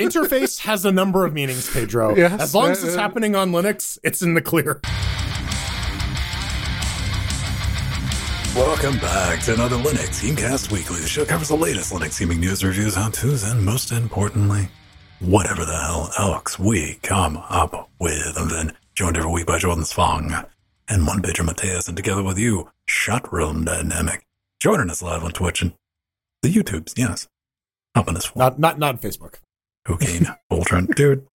interface has a number of meanings, Pedro. Yes, as long as uh, it's uh, happening on Linux, it's in the clear. Welcome back to another Linux Gamecast Weekly. The show covers the latest Linux gaming news, reviews, how-tos, and most importantly, whatever the hell else we come up with. And then joined every week by Jordan Sfong and one Pedro Mateus, and together with you, Shot Room Dynamic, joining us live on Twitch and the YouTubes, yes. Helping us Not not not Facebook. Cocaine, Voltron, dude.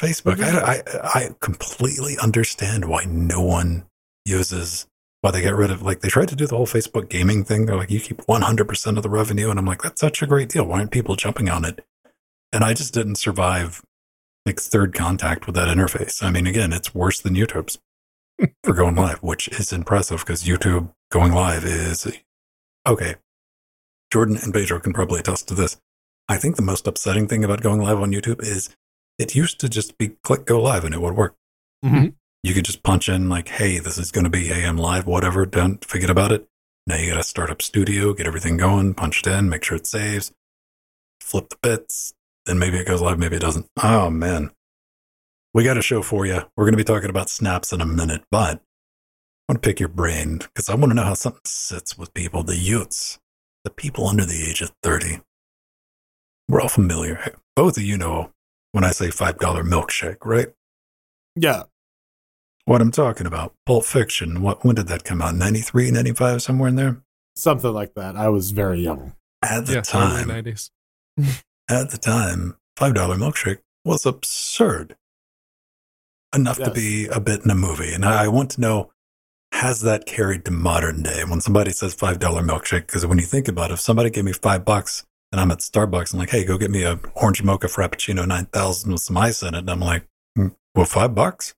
Facebook, I, I I completely understand why no one uses why they get rid of like they tried to do the whole Facebook gaming thing. They're like, you keep one hundred percent of the revenue, and I'm like, that's such a great deal. Why aren't people jumping on it? And I just didn't survive like third contact with that interface. I mean, again, it's worse than YouTube's for going live, which is impressive because YouTube going live is okay. Jordan and Pedro can probably attest to this. I think the most upsetting thing about going live on YouTube is it used to just be click go live and it would work. Mhm. You could just punch in like, hey, this is going to be AM live, whatever. Don't forget about it. Now you got to start up Studio, get everything going, punch it in, make sure it saves, flip the bits, then maybe it goes live, maybe it doesn't. Oh man, we got a show for you. We're going to be talking about snaps in a minute, but I want to pick your brain because I want to know how something sits with people, the youths, the people under the age of 30. We're all familiar. Both of you know when I say $5 milkshake, right? Yeah. What I'm talking about. Pulp Fiction. What when did that come out? 93, 95, somewhere in there? Something like that. I was very young. At the yes, early time, 90s. at the time, $5 milkshake was absurd. Enough to be a bit in a movie. And I want to know has that carried to modern day when somebody says $5 milkshake? Because when you think about it, if somebody gave me five bucks and I'm at Starbucks and like, hey, go get me a orange mocha frappuccino 9000 with some ice in it. And I'm like, "Hmm, well, five bucks?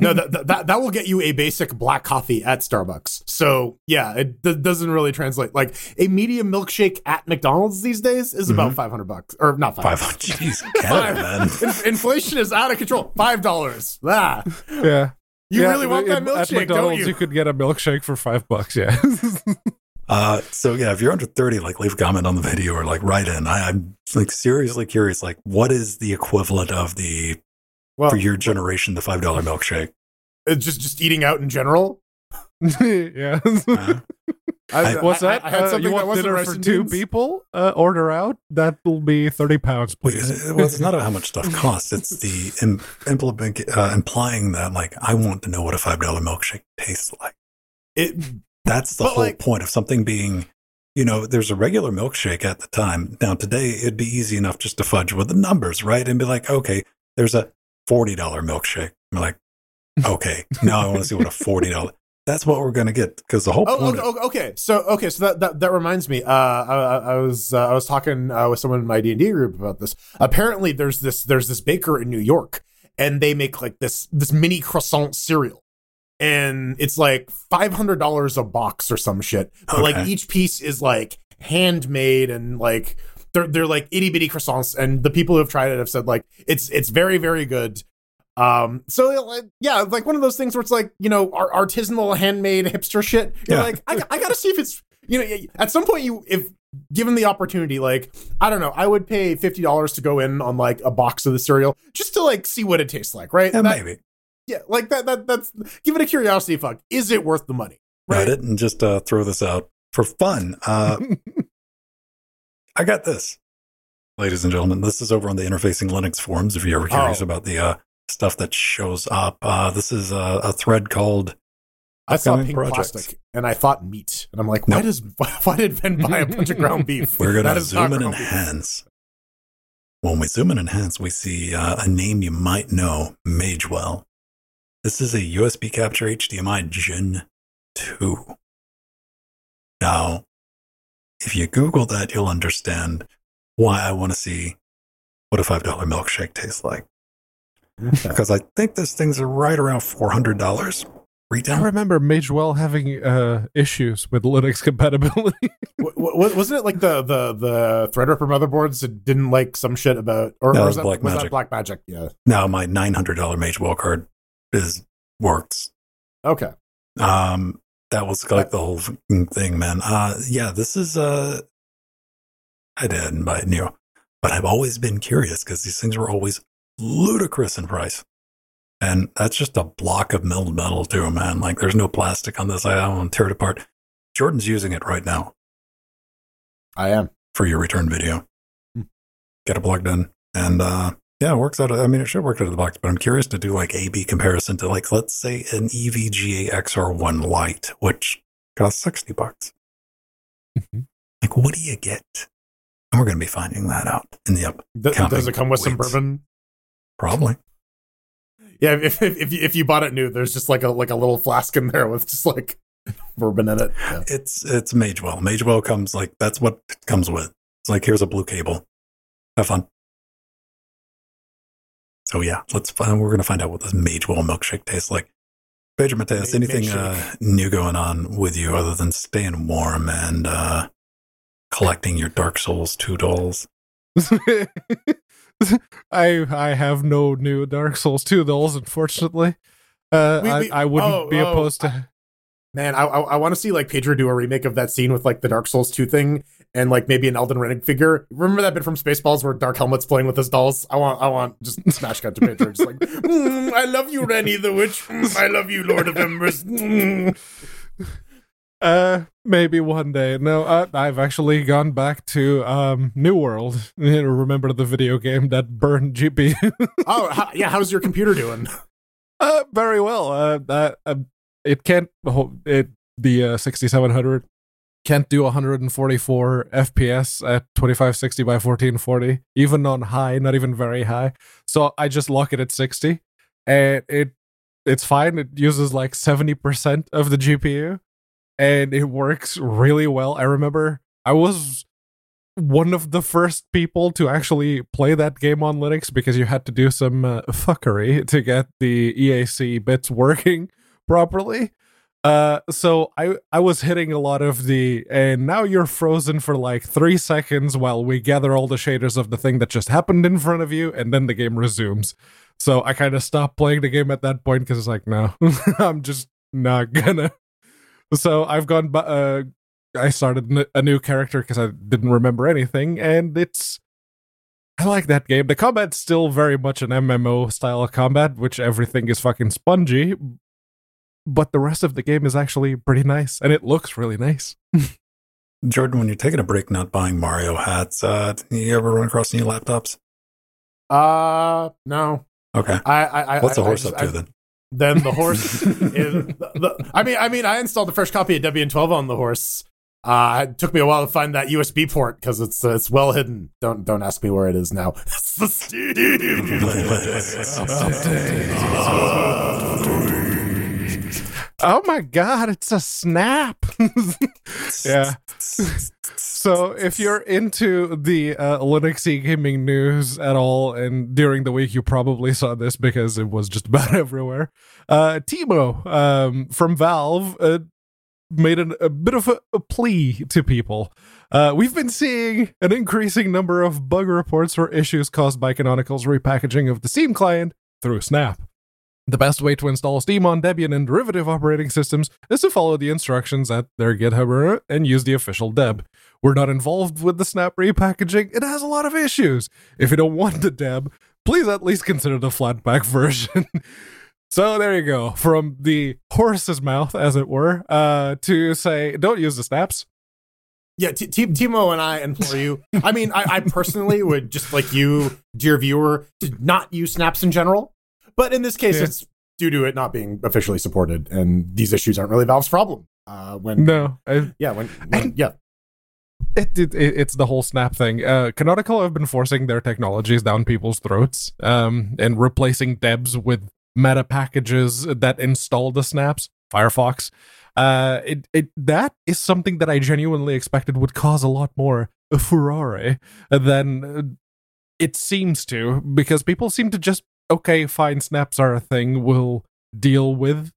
no, that, that- that that will get you a basic black coffee at Starbucks. So yeah, it d- doesn't really translate. Like a medium milkshake at McDonald's these days is about five hundred bucks, or not five. Five. Jeez, Canada, man. In- inflation is out of control. Five dollars. Ah, Yeah. you Yeah, really want that milkshake? At milkshake, don't McDonald's, you? could get a milkshake for five bucks. Yeah. Uh, so yeah, if you're under 30, like leave a comment on the video or like write in. I, I'm like seriously curious, like what is the equivalent of the, well, for your generation, the $5 milkshake? it's just just eating out in general. yeah. Uh, I, What's that? I, had Uh, something you that want wasn't dinner for two people? Uh, order out. That will be thirty pounds, Wait, please. uh, well, it's not how much stuff costs. It's the Im- implement, uh, implying that like I want to know what a five dollar milkshake tastes like. It, That's the But, whole like- point of something being, you know, there's a regular milkshake at the time. Now today it'd be easy enough just to fudge with the numbers, right? And be like, okay, there's a forty dollar milkshake. I'm like, okay, now I want to see what a forty dollar. That's what we're gonna get because the whole Oh, point. okay, of, okay. So, okay, so that that, that reminds me. Uh, I, I I was uh, I was talking uh, with someone in my D and D group about this. Apparently, there's this there's this baker in New York, and they make like this this mini croissant cereal, and it's like five hundred dollars a box or some shit. But like each piece is like handmade and like they're they're like itty bitty croissants, and the people who have tried it have said like it's it's very very good. Um, so yeah, like one of those things where it's like, you know, ar- artisanal, handmade, hipster shit. You're Yeah. like, I, I gotta see if it's, you know, at some point you, if given the opportunity, like, I don't know, I would pay $50 to go in on like a box of the cereal just to like see what it tastes like, right? yeah, That- maybe yeah, like that, that, that's, give it a curiosity fuck. Is it worth the money? Right. it and just uh, throw this out for fun. Uh, I got this, ladies and gentlemen. This is over on the Interfacing Linux forums. If you're ever curious Oh. about the uh, stuff that shows up, uh, this is a, a thread called I saw pink projects. plastic and I thought meat. And I'm like, why Nope. does, why, why did Ben buy a bunch of ground beef? We're going to is not zoom and ground beef. enhance. When we zoom in and enhance, we see uh, a name you might know, Magewell. This is a USB capture HDMI Gen 2. Now, if you Google that, you'll understand why I want to see what a $5 milkshake tastes like. Because I think this thing's right around $400 I remember Magewell having uh, issues with Linux compatibility. Wa- wa- wasn't it like the the the Threadripper motherboards that didn't like some shit about or, No, or was was that, Black was that Magic. Blackmagic? Yeah. Now, my $900 Magewell card is works Okay. Um, that was like the whole thing, man. Uh, yeah, this is uh, I didn't buy it new. but I've always been curious because these things were always ludicrous in price. And that's just a block of milled metal too, man. Like there's no plastic on this. I don't want to tear it apart. Jordan's using it right now I am. for your return video. Hmm. Get it plugged in. And uh yeah, it works out. I mean, it should work out of the box, but I'm curious to do like A B comparison to like, let's say an EVGA XR1 Lite, which costs 60 bucks. Mhm. Like, what do you get? And we're going to be finding that out in the up. Th- does it come with some weights. bourbon? Probably. Yeah, if, if if you if you bought it new, there's just like a like a little flask in there with just like bourbon in it. Yeah. It's it's Magewell. Magewell comes like that's what it comes with. It's like here's a blue cable. Have fun. So yeah, let's find. We're gonna find out what this Magewell milkshake tastes like. Pedro Mateus, Ma- anything uh, new going on with you other than staying warm and uh, collecting your Dark Souls two dolls? I I have no new Dark Souls 2 dolls, unfortunately. Uh, We- we- I, I wouldn't oh, be oh, opposed to. Man, I I, I want to see like Pedro do a remake of that scene with like the Dark Souls two thing and like maybe an Elden Ring figure. Remember that bit from Spaceballs where Dark Helmet's playing with his dolls? I want I want just smash cut to Pedro, just like "Mm, I love you, Ranni the Witch. Mm, I love you, Lord of Embers. Mm." Uh, maybe one day. No, uh, I've actually gone back to um New World. You know, Remember the video game that burned GPU? Oh how, yeah, how's your computer doing? uh, very well. Uh, that uh, it can't. It the uh, 6700 can't do 144 FPS at 2560 by 1440, even on high, not even very high. So I just lock it at 60, and it it's fine. It uses like 70% of the GPU, and it works really well. I remember I was one of the first people to actually play that game on Linux because you had to do some uh, fuckery to get the EAC bits working properly. Uh, so I I was hitting a lot of the and now you're frozen for like three seconds while we gather all the shaders of the thing that just happened in front of you, and then the game resumes. So I kind of stopped playing the game at that point because it's like, no, I'm just not gonna. So I've gone. Uh, I started a new character because I didn't remember anything, and it's. I like that game. The combat's still very much an MMO style combat, which everything is fucking spongy, but the rest of the game is actually pretty nice, and it looks really nice. Jordan, when you're taking a break, not buying Mario hats, uh, you ever run across any laptops? Uh no. Okay. I I, I What's the horse I up just- to I- then? Then the horse is the, the, I mean I mean I installed the first copy of Debian 12 on the horse. Uh, it took me a while to find that USB port because it's uh, it's well hidden. Don't don't ask me where it is now. Oh my god, it's a snap! yeah. So if you're into the uh, Linuxy gaming news at all, and during the week you probably saw this because it was just about everywhere. Uh, Timo um, from Valve uh, made an, a bit of a, a plea to people. Uh, we've been seeing an increasing number of bug reports for issues caused by Canonical's repackaging of the Steam client through Snap. The best way to install Steam on Debian and derivative operating systems is to follow the instructions at their GitHub and use the official deb. We're not involved with the Snap repackaging. It has a lot of issues. If you don't want the deb, please at least consider the Flatpak version. so there you go. From the horse's mouth, as it were, uh, to say, don't use the snaps. Yeah, T- T- Timo and I implore you. I mean, I, I personally would just like you, dear viewer, to not use snaps in general. But in this case, Yeah. it's due to it not being officially supported, and these issues aren't really Valve's problem. Uh, when No, I, yeah, when, when yeah, it, it, it- it's the whole snap thing. Uh, Canonical have been forcing their technologies down people's throats, um, and replacing debs with meta packages that install the snaps. Firefox. Uh, it it that is something that I genuinely expected would cause a lot more furore than it seems to, because people seem to just okay, fine, snaps are a thing. We'll deal with.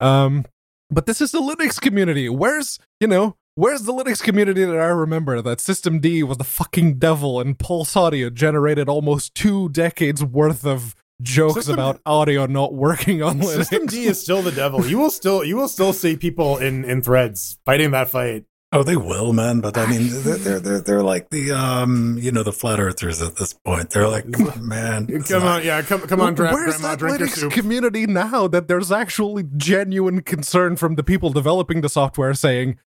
Um, but this is the Linux community. Where's you know Where's the Linux community that I remember that System D was the fucking devil and PulseAudio generated almost two decades worth of jokes System- about audio not working on Linux? System D is still the devil. You will still you will still see people in in threads fighting that fight Oh, they will, man. But I mean, they're they're they're, they're like the um, you know, the flat earthers at this point. They're like, come on, man. Come not- on, yeah, come come on, dra- Where's grandma, that Linux community now that there's actually genuine concern from the people developing the software saying,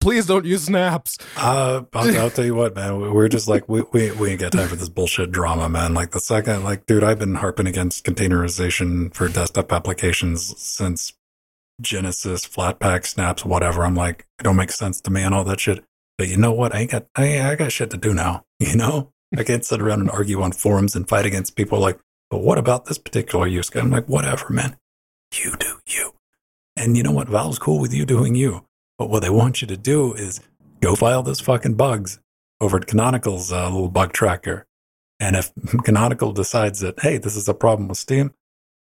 please don't use snaps. Uh, I'll, I'll tell you what, man. we- We're just like we, we we ain't got time for this bullshit drama, man. Like the second, like, dude, I've been harping against containerization for desktop applications since Genesis, Flatpak, Snaps, whatever. I'm like, it don't make sense to me and all that shit. But you know what? I ain't got I, I got shit to do now. You know, I can't sit around and argue on forums and fight against people like, but what about this particular use case? I'm like, whatever, man. You do you. And you know what? Valve's cool with you doing you. But what they want you to do is go file those fucking bugs over at Canonical's uh, little bug tracker. And if Canonical decides that, hey, this is a problem with Steam,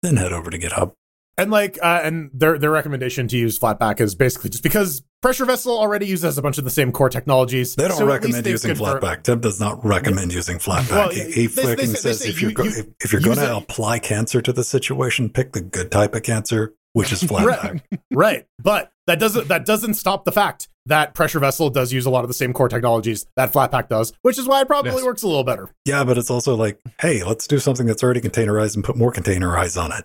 then head over to GitHub. And like, uh, and their their recommendation to use Flatpak is basically just because Pressure Vessel already uses a bunch of the same core technologies. They don't so recommend using Flatpak. Tim does not recommend using Flatpak. Well, he he they- they fucking say- they says say if you're you- go- you if, if you're going to apply cancer to the situation, pick the good type of cancer, which is Flatpak. right but that doesn't that doesn't stop the fact that pressure vessel does use a lot of the same core technologies that flatpak does which is why it probably Yes. works a little better yeah, but it's also like, hey, let's do something that's already containerized and put more containerized on it.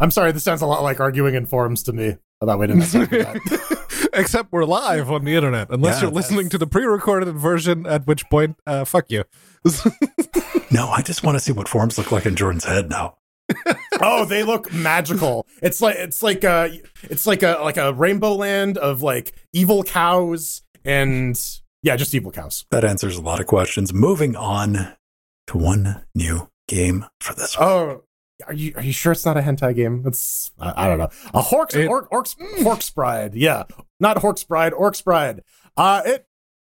I'm sorry this sounds a lot like arguing in forums to me Oh, that way didn't necessarily that. Except we're live on the internet, unless Yeah, you're listening to the pre-recorded version. At which point, uh, fuck you. No, I just want to see what forms look like in Jordan's head now. oh they look magical it's like it's like a it's like a like a rainbow land of like evil cows and yeah just evil cows That answers a lot of questions. Moving on to one new game for this one. oh are you are you sure it's not a hentai game? It's I, I don't know. A Horks It- orc, Orcs Horks Bride. Yeah. Not Horks Bride, Orcs Bride. Uh it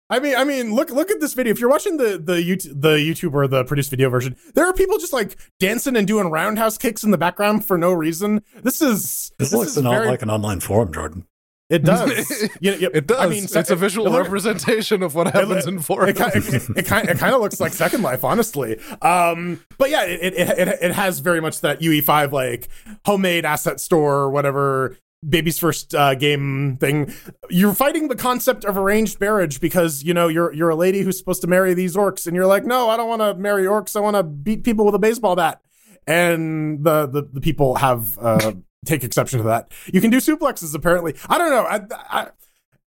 I mean I mean look look at this video. If you're watching the the YouTube the YouTube or the produced video version, there are people just like dancing and doing roundhouse kicks in the background for no reason. This is This, this looks is an, very, like an online forum, Jordan. It does. You know, you- It does. I mean, it's a visual look- representation of what happens in it, forums. kind it, it, kind it kind of looks like Second Life, honestly. Um, but yeah, it, it it it has very much that UE5 like homemade asset store, or whatever baby's first uh, game thing. You're fighting the concept of arranged marriage because you know you're you're a lady who's supposed to marry these orcs, and you're like, no, I don't want to marry orcs. I want to beat people with a baseball bat. And the the, the people have uh, take exception to that. You can do suplexes apparently. I don't know. I, I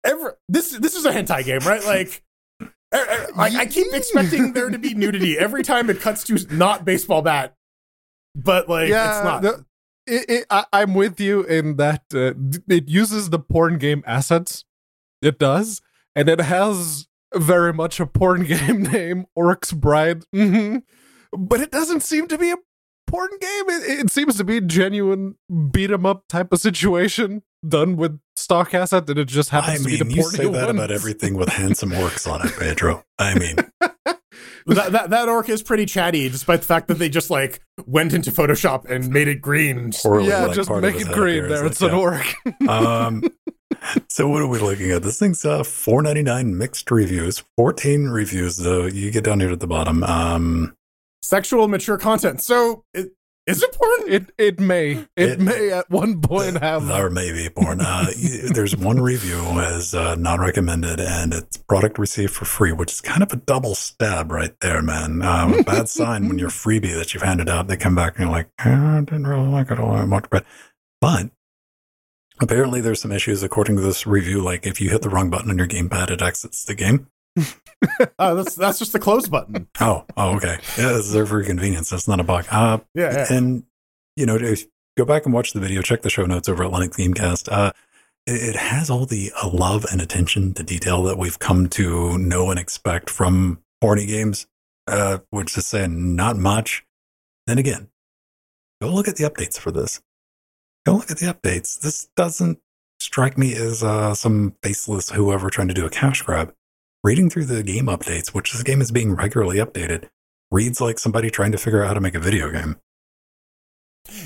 ever this this is a hentai game, right? Like. I, keep expecting there to be nudity every time it cuts to not baseball bat, but like it's not. the- it, it, I, I'm with you in that uh, it uses the porn game assets. It does, and it has very much a porn game name, Orc's Bride. hmm But it doesn't seem to be a porn game. It, it seems to be genuine beat 'em up type of situation done with stock asset, that it just I happens to mean, be the you porn say that about everything with handsome orcs on it, Pedro. I mean, that, that that orc is pretty chatty, despite the fact that they just like went into Photoshop and made it green. poorly, Yeah, like, just make it green appears there. like It's an that. orc. um, so what are we looking at? This thing's uh, four ninety nine mixed reviews, fourteen reviews though. You get down here at the bottom. Um, Sexual mature content. So it, is it porn? It it may it, It- may at one point have or maybe porn. Uh, there's one review as uh, not recommended, and it's product received for free, which is kind of a double stab right there, man. Um, bad sign when your freebie that you've handed out, they come back and you're like, eh, I didn't really like it all that much, but but. Apparently, there's some issues according to this review. Like, if you hit the wrong button on your gamepad, it exits the game. Oh, that's that's just the close button. Oh, oh, okay. Yeah, it's there for convenience. That's not a bug. Uh, Yeah, yeah. and you know, if go back and watch the video, check the show notes over at Linux Gamecast. Uh, it, it has all the uh, love and attention to detail that we've come to know and expect from horny games, uh, which is saying not much. Then again, go look at the updates for this. Go look at the updates. This doesn't strike me as uh, some faceless whoever trying to do a cash grab. Reading through the game updates, which this game is being regularly updated, reads like somebody trying to figure out how to make a video game.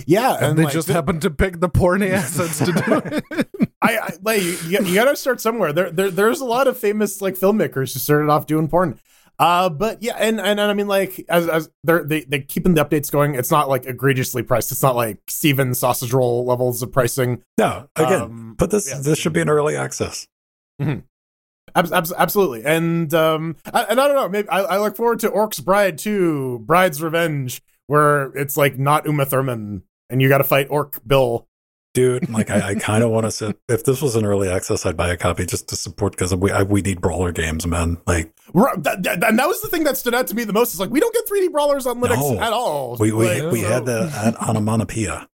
yeah, and, they like, just th- happen to pick the porny assets to do it. I, I like you, you, you gotta start somewhere. There, there, there's a lot of famous like filmmakers who started off doing porn. Uh, but yeah, and and, and I mean, like as as they're they they keeping the updates going. It's not like egregiously priced. It's not like Stephen's Sausage Roll levels of pricing. No, again, Um, but this yeah. this should be an early access. Mhm. Ab- ab- absolutely, and um, I, and I don't know. Maybe I, I look forward to Orc's Bride too, Bride's Revenge, where it's like not Uma Thurman, and you got to fight Orc Bill. Dude, like I, I kind of want to sit. If this was an early access, I'd buy a copy just to support because we I, we need brawler games, man. Like that, that- and that was the thing that stood out to me the most. Is like we don't get 3D brawlers on Linux No. at all. we we, Like, we so- had that at onomatopoeia,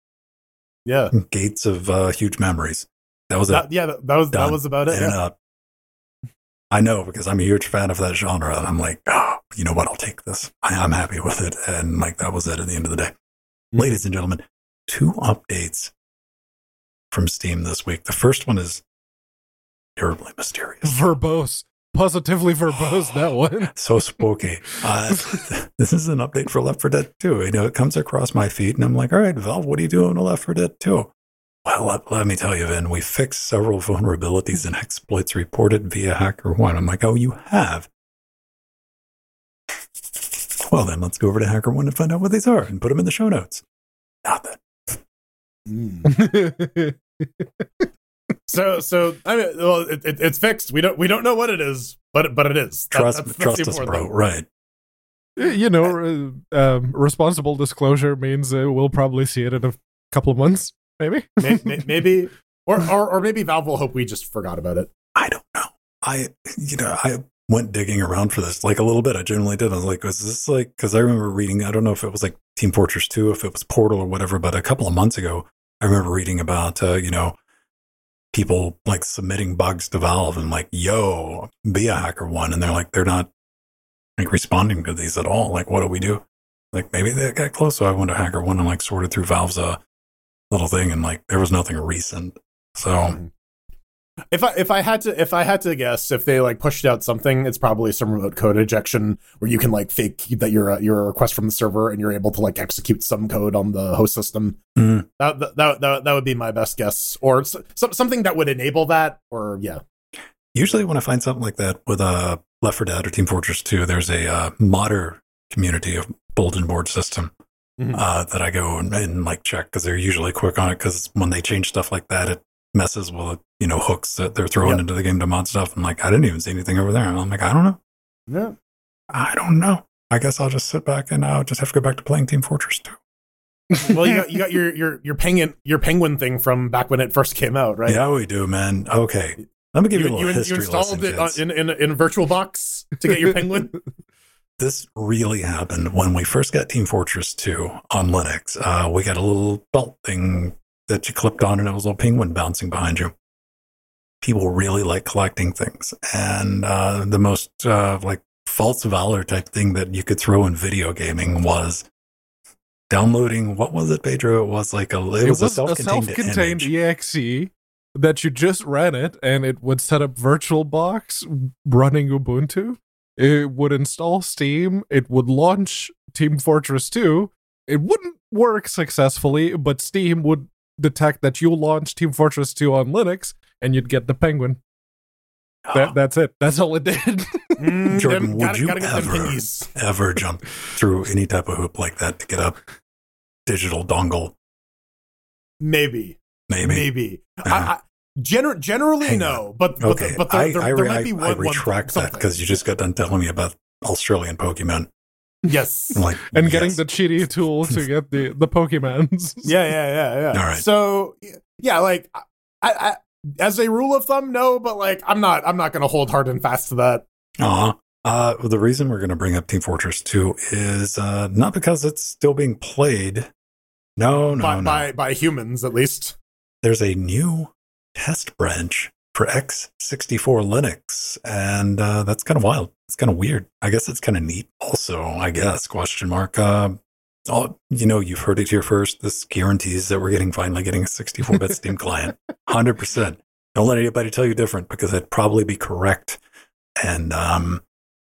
yeah, gates of uh, huge memories. That was it. that, yeah, that, was that was about it. and yeah. out. I know because I'm a huge fan of that genre, and I'm like, oh, you know what? I'll take this. I, I'm happy with it, and like that was it at the end of the day. Mhm. Ladies and gentlemen, two updates from Steam this week. The first one is terribly mysterious, verbose, positively verbose. That one. so spooky. Uh, this is an update for Left 4 Dead 2. You know, it comes across my feed, and I'm like, all right, Valve, what are you doing to Left 4 Dead 2? Well, let, let me tell you, Vin, we fixed several vulnerabilities and exploits reported via HackerOne. I'm like, oh, you have? Well, then let's go over to HackerOne and find out what these are and put them in the show notes. Not that. Mm. So so I mean, well, it, it, it's fixed. We don't we don't know what it is, but but it is. That- Trust, that's- that's trust the us, bro. thing. Right. you know, uh, um, responsible disclosure means uh, we'll probably see it in a couple of months, maybe. May- may- maybe or, or or maybe Valve will hope we just forgot about it. I don't know. I, you know, I went digging around for this like a little bit. I genuinely did. I was like, was this like, because I remember reading, I don't know if it was like Team Fortress 2, if it was Portal or whatever, but a couple of months ago, I remember reading about, uh, you know, people like submitting bugs to Valve and like, yo, be a HackerOne. And they're like, they're not like responding to these at all. Like, what do we do? Like, maybe they got close. So I went to HackerOne and like sorted through Valve's uh, little thing and like there was nothing recent. So, If I if I had to if I had to guess if they like pushed out something, it's probably some remote code injection where you can like fake that you're a, you're a request from the server and you're able to like execute some code on the host system. mm, That that that, that, would be my best guess, or s- some something that would enable that, or yeah. Usually, when I find something like that with uh, Left 4 Dead or Team Fortress 2, there's a uh, modder community of bulletin board system Mhm. uh, that I go and, and like check because they're usually quick on it. Because when they change stuff like that, it messes with you know hooks that they're throwing Yep. into the game to mod stuff. And like, I didn't even see anything over there. And I'm like, I don't know. Yeah. I don't know. I guess I'll just sit back and I'll just have to go back to playing Team Fortress 2. Well, you got you got your your your penguin your penguin thing from back when it first came out, right? Yeah, we do, man. Okay. Let me give you, You, a little you history installed lesson, it on, kids. in, in in VirtualBox to get your penguin. this really happened when we first got Team Fortress 2 on Linux. Uh, we got a little belt thing that you clipped on, and it was a little penguin bouncing behind you. People really like collecting things, and uh, the most uh, like false valor type thing that you could throw in video gaming was downloading. What was it, Pedro? It was like a it, was, a self-contained, self-contained exe that you just ran it, and it would set up VirtualBox running Ubuntu. It would install Steam. It would launch Team Fortress 2. It wouldn't work successfully, but Steam would detect that you launched Team Fortress 2 on Linux, and you'd get the Penguin. That, that's it. That's all it did. Mm, Jordan, them- would gotta, you gotta ever- ever jump through any type of hoop like that to get a digital dongle. Maybe, Maybe. maybe. I, Uh-huh. I, gener- generally, Hang no, but but, Okay, but there, I, there, I, there re- might be one. I one thing, retract that because you just got done telling me about Australian Pokemon. yes, like, and getting the cheaty tool to get the, the Pokemons. yeah, yeah, yeah, yeah. All right. So yeah, like I, I, as a rule of thumb, no, but like I'm not, I'm not going to hold hard and fast to that. Aw. Uh, well, the reason we're going to bring up Team Fortress 2 is uh, not because it's still being played. No, no, by, no. by by humans at least. There's a new test branch for x64 Linux, and uh, that's kind of wild. It's kind of weird. I guess it's kind of neat. Also, I guess question mark. Uh, all, you know, you've heard it here first. This guarantees that we're getting finally getting a 64-bit Steam client. Hundred percent. Don't let anybody tell you different because that'd probably be correct. And um,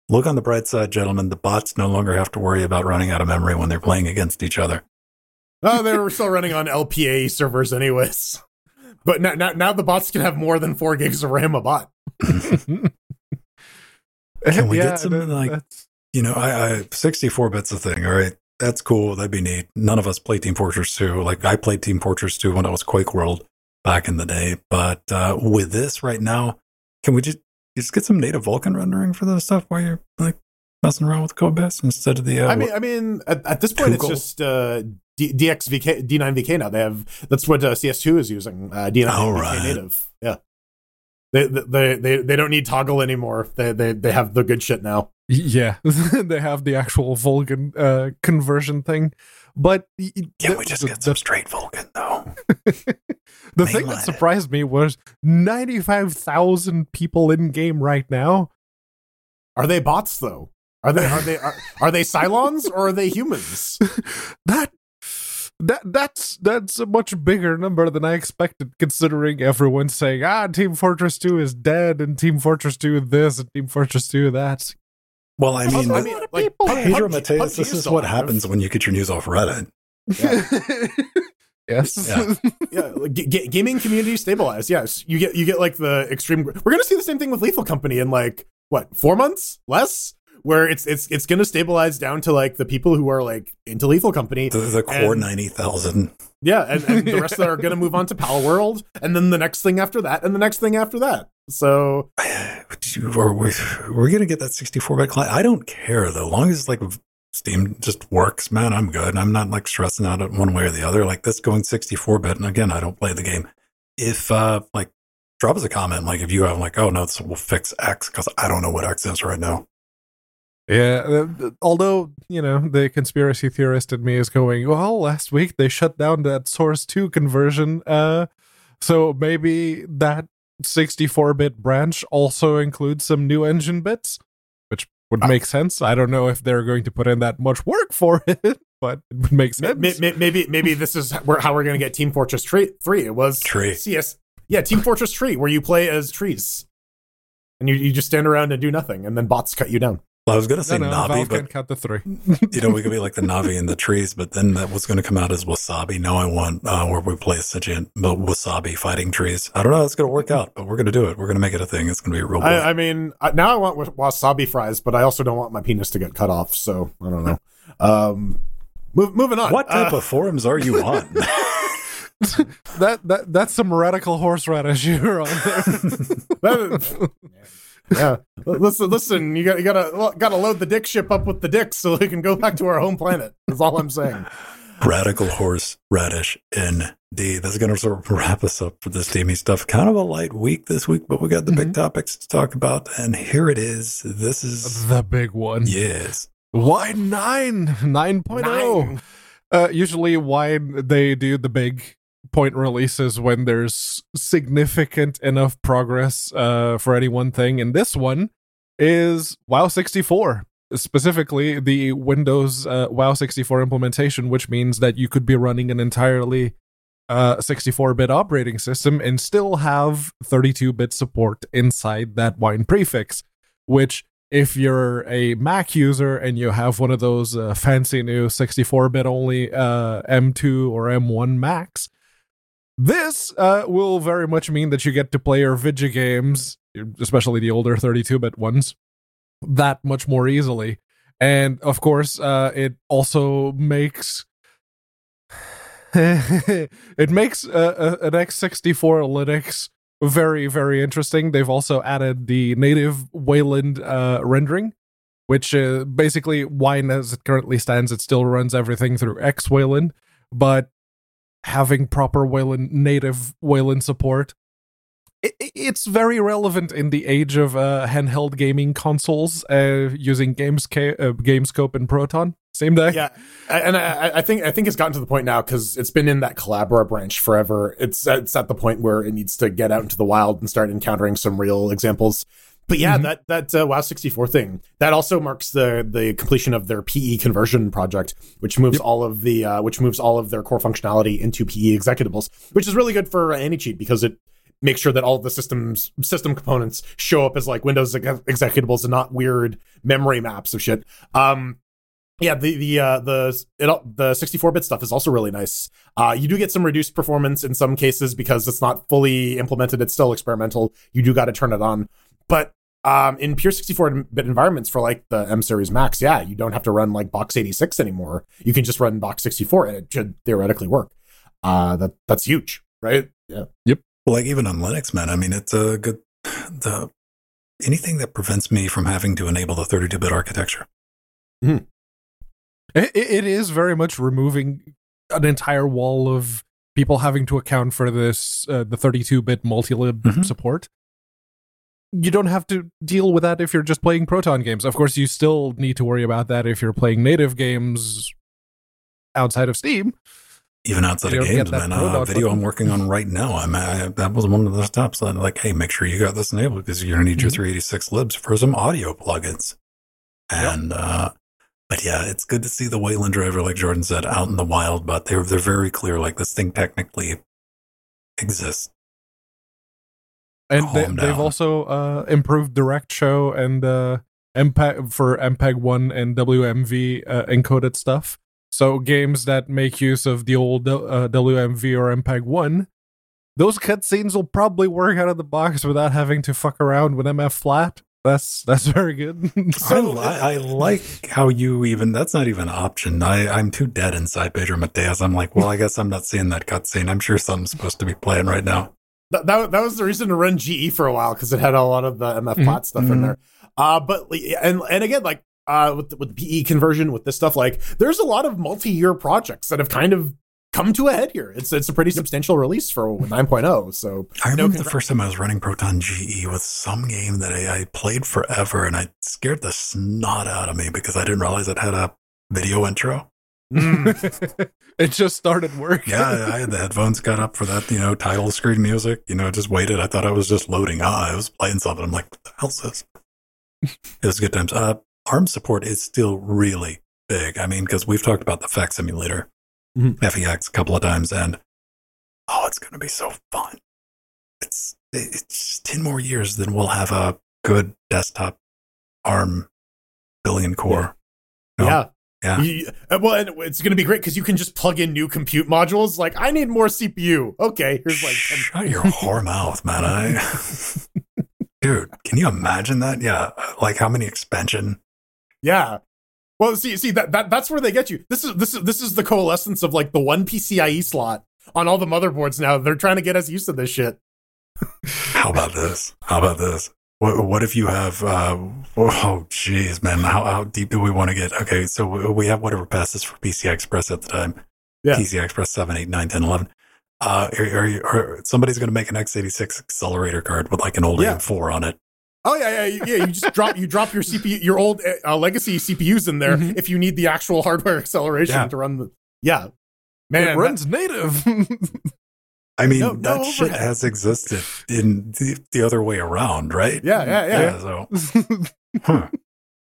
look on the bright side, gentlemen. The bots no longer have to worry about running out of memory when they're playing against each other. Oh, they were still running on LPA servers, anyways. But now, now, now the bots can have more than four gigs of RAM a bot. Can we get some, like- that's- You know, I, I 64 bits a thing. All right. That's cool. That'd be neat. None of us play Team Fortress 2. Like I played Team Fortress 2 when it was Quake World back in the day. But uh, with this right now, can we just just get some native Vulkan rendering for those stuff while you're like messing around with code base instead of the. Uh, I mean, I mean, at, at this point, it's just uh, D- DXVK, D9VK now. They have that's what uh, CS2 is using. Uh, D9VK Oh, right. native. Yeah. They, they they they don't need ToGL anymore. They they they have the good shit now. Yeah, they have the actual Vulkan uh, conversion thing, but y- y- Can we just the- get some straight Vulkan though? the thing mainline that it? surprised me was ninety-five thousand people in game right now. Are they bots though? Are they are they are, are they Cylons or are they humans? that that that's that's a much bigger number than I expected, considering everyone's saying, "Ah, Team Fortress Two is dead," and Team Fortress Two this, and Team Fortress Two that. Well, I mean, I a mean, lot like, people- PUBG Pedro PUBG Mateus, this is is what active. happens when you get your news off Reddit. yes. Yeah. yeah, like, g- g- gaming community stabilized. Yes, you get you get like the extreme. We're gonna see the same thing with Lethal Company in like what four months less, where it's it's it's gonna stabilize down to like the people who are like into Lethal Company. The, the core And- 90,000. Yeah, and, and the rest of them are gonna move on to Palworld, and then the next thing after that, and the next thing after that. So We're, we're, we're going to get that 64 bit client. I don't care though. Long as like Steam just works, man, I'm good. I'm not like stressing out one way or the other. Like this going 64 bit. And again, I don't play the game. If, uh, like, drop us a comment. Like, if you have like, oh no, this will fix X because I don't know what X is right now. Yeah, uh, although, you know, the conspiracy theorist in me is going, well, last week they shut down that Source 2 conversion. Uh, so maybe that 64 bit branch also includes some new engine bits, which would make sense. I don't know if they're going to put in that much work for it, but it would make sense. ma- ma- maybe maybe this is how we're gonna get Team Fortress Tree Three. It was Tree. CS. Yeah, Team Fortress Tree, where you play as trees, and you you just stand around and do nothing, and then bots cut you down. Well, I was going to say no, Navi, Valve but can't count the three. you know, we could be like the Navi in the trees, but then that was going to come out as Wasabi. Now I want uh, where we play such a Wasabi fighting trees. I don't know how it's going to work out, but we're going to do it. We're going to make it a thing. It's going to be a real. I, I mean, now I want wasabi fries, but I also don't want my penis to get cut off. So I don't know. Um, move, moving on. what type Uh, of forums are you on? that, that That's some radical horseradish you're on there. that- yeah. Listen, listen. You got you gotta gotta load the dick ship up with the dicks so we can go back to our home planet. That's all I'm saying. Radical horse radish indeed. That's going to sort of wrap us up for this steamy stuff. Kind of a light week this week, but we got the big topics to talk about, and here it is. This is the big one. yes. Wine 9, 9.0. Nine. Uh, usually, why they do the big point releases when there's significant enough progress uh, for any one thing. And this one is WoW 64, specifically the Windows uh, WoW 64 implementation, which means that you could be running an entirely 64 bit operating system and still have 32 bit support inside that wine prefix, which if you're a Mac user and you have one of those uh, fancy new 64 bit only uh, M2 or M1 Macs, this uh, will very much mean that you get to play your Vidya games, especially the older 32 bit ones, that much more easily. And of course, uh, it also makes. it makes uh, an x64 Linux very very interesting they've also added the native wayland uh, rendering which uh, basically wine as it currently stands it still runs everything through x wayland but having proper wayland native wayland support it, it- it's very relevant in the age of uh, handheld gaming consoles uh, using gamesca- uh, gamescope and proton same day Yeah, and I, I think I think it's gotten to the point now because it's been in that Collabora branch forever. It's it's at the point where it needs to get out into the wild and start encountering some real examples. But yeah, Mhm. that that uh, WoW sixty four thing that also marks the the completion of their PE conversion project, which moves all of the uh, which moves all of their core functionality into PE executables, which is really good for any cheat because it makes sure that all of the systems system components show up as like Windows ex- executables and not weird memory maps of shit. Um, yeah, the the uh, the it, the 64-bit stuff is also really nice. Uh, you do get some reduced performance in some cases because it's not fully implemented. It's still experimental. You do got to turn it on, but um, in pure 64-bit environments for like the M series Max, yeah, you don't have to run like Box 86 anymore. You can just run Box 64, and it should theoretically work. Uh, that that's huge, right? Yeah. Well, like even on Linux, man. I mean, it's a good. The anything that prevents me from having to enable the 32-bit architecture. It, it is very much removing an entire wall of people having to account for this uh, the 32-bit multi-lib Mhm. support. You don't have to deal with that if you're just playing Proton games. Of course, you still need to worry about that if you're playing native games outside of Steam. Even outside of games, man. Uh, video I'm working on right now. I'm I, that was one of the steps. That like, hey, make sure you got this enabled because you're gonna need your Mhm. 386 libs for some audio plugins. And uh, but yeah, it's good to see the Wayland driver, like Jordan said, out in the wild. But they're they're very clear. Like this thing technically exists. And they, they've also uh, improved DirectShow and uh, MPEG for MPEG 1 and WMV uh, encoded stuff. So games that make use of the old uh, WMV or MPEG 1, those cutscenes will probably work out of the box without having to fuck around with MF flat. That's that's very good. I, li- I like how you even that's not even an option. I, I'm too dead inside Pedro Mateus. I'm like, well, I guess I'm not seeing that cutscene. I'm sure something's supposed to be playing right now. That, that, that was the reason to run GE for a while because it had a lot of the mfplat stuff in mhm. there. Uh, but and and again, like uh, with the, with the PE conversion with this stuff, like there's a lot of multi-year projects that have kind of come to a head here. It's it's a pretty substantial release for 9.0. So I No, remember the first time I was running Proton GE with some game that I, I played forever and I scared the snot out of me because I didn't realize it had a video intro. it just started working. Yeah, I had the headphones cut up for that, you know, title screen music. You know, I just waited. I thought I was just loading. Ah, I was playing something. I'm like, what the hell's this? it was good times. Uh, ARM support is still really big. I mean, because we've talked about the FEX simulator, Mhm. FEX, a couple of times, and oh, it's going to be so fun. It's it's 10 more years, then we'll have a good desktop ARM billion core. No? yeah. Yeah. You- uh, well, and it's going to be great because you can just plug in new compute modules. Like, I need more CPU. Okay, here's like Shut your whore mouth, man. I, dude, can you imagine that? Yeah, like how many expansion? Yeah. Well, see, see that, that that's where they get you. This is this is this is the coalescence of like the one PCIe slot on all the motherboards now. They're trying to get us used to this shit. How about this? How about this? What, what if you have? Uh, oh, jeez, man. How, how deep do we want to get? Okay, so we- we have whatever passes for PCI Express at the time. Yeah. PCI Express 7, 8, 9, 10, 11. Uh, are, are, are, somebody's going to make an x86 accelerator card with like an old Yeah. AM4 on it. Oh yeah, yeah, you- yeah. You just drop you drop your CPU, your old uh, legacy CPUs in there Mhm. if you need the actual hardware acceleration Yeah. to run the. Yeah, man, it that- runs native. I mean, No- that no shit has existed in the, the other way around, right? yeah, yeah, yeah. so, huh.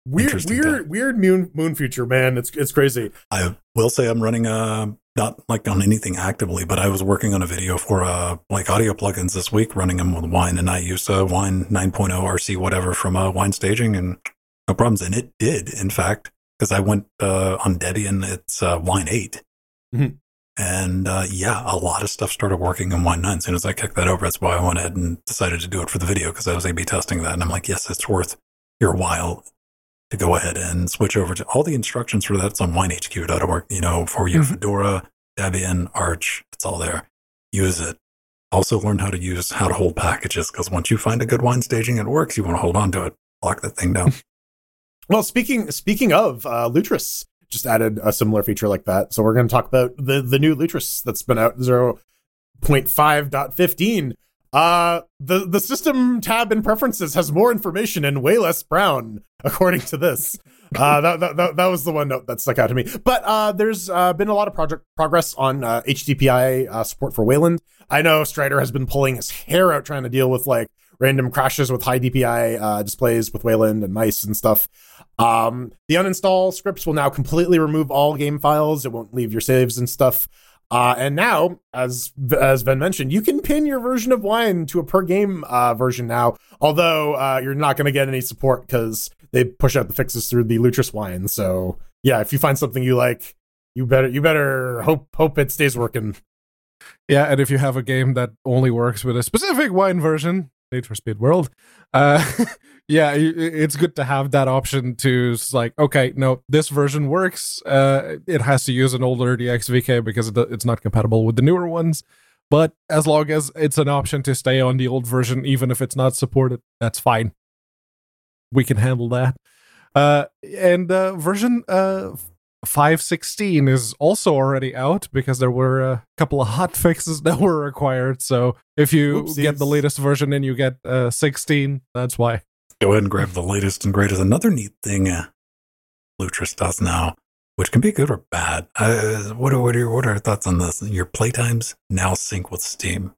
Weird, weird, weird moon moon future, man. It's it's crazy. I will say I'm running uh not like on anything actively, but I was working on a video for uh like audio plugins this week, running them with Wine, and I used uh, Wine 9.0 RC whatever from uh, Wine Staging, and no problems. And it did, in fact, because I went uh, on Debian, it's uh, Wine 8, Mhm. And uh, yeah, a lot of stuff started working in Wine 9. As soon as I kicked that over, that's why I went ahead and decided to do it for the video because I was A/B testing that, and I'm like, yes, it's worth your while to go ahead and switch over to all the instructions for that's on winehq.org, you know, for your Mhm. Fedora, Debian, Arch, it's all there. Use it. Also learn how to use how to hold packages because once you find a good wine staging it works, you want to hold on to it. Lock that thing down. Well, speaking speaking of uh, Lutris, just added a similar feature like that. So we're going to talk about the the new Lutris that's been out 0.5.15. Uh, the the system tab in preferences has more information and way less brown, according to this. Uh, that, that, that, that was the one note that stuck out to me. But uh, there's uh, been a lot of project progress on uh, HDPI uh, support for Wayland. I know Strider has been pulling his hair out trying to deal with like random crashes with high DPI uh, displays with Wayland and mice and stuff. Um, the uninstall scripts will now completely remove all game files. It won't leave your saves and stuff. Uh, and now, as as Ben mentioned, you can pin your version of Wine to a per game uh, version now. Although uh, you're not going to get any support because they push out the fixes through the Lutris Wine. So yeah, if you find something you like, you better you better hope hope it stays working. Yeah, and if you have a game that only works with a specific wine version, Need for Speed World, uh, yeah, it's good to have that option to like, okay, no, this version works. Uh, it has to use an older DXVK because it's not compatible with the newer ones. But as long as it's an option to stay on the old version, even if it's not supported, that's fine. we can handle that. Uh, and uh, version uh, 516 is also already out because there were a couple of hot fixes that were required. So if you Oopsies. get the latest version and you get uh, 16, that's why. Go ahead and grab the latest and greatest. Another neat thing uh, Lutris does now, which can be good or bad. Uh, what, are, what, are your, what are your thoughts on this? Your playtimes now sync with Steam.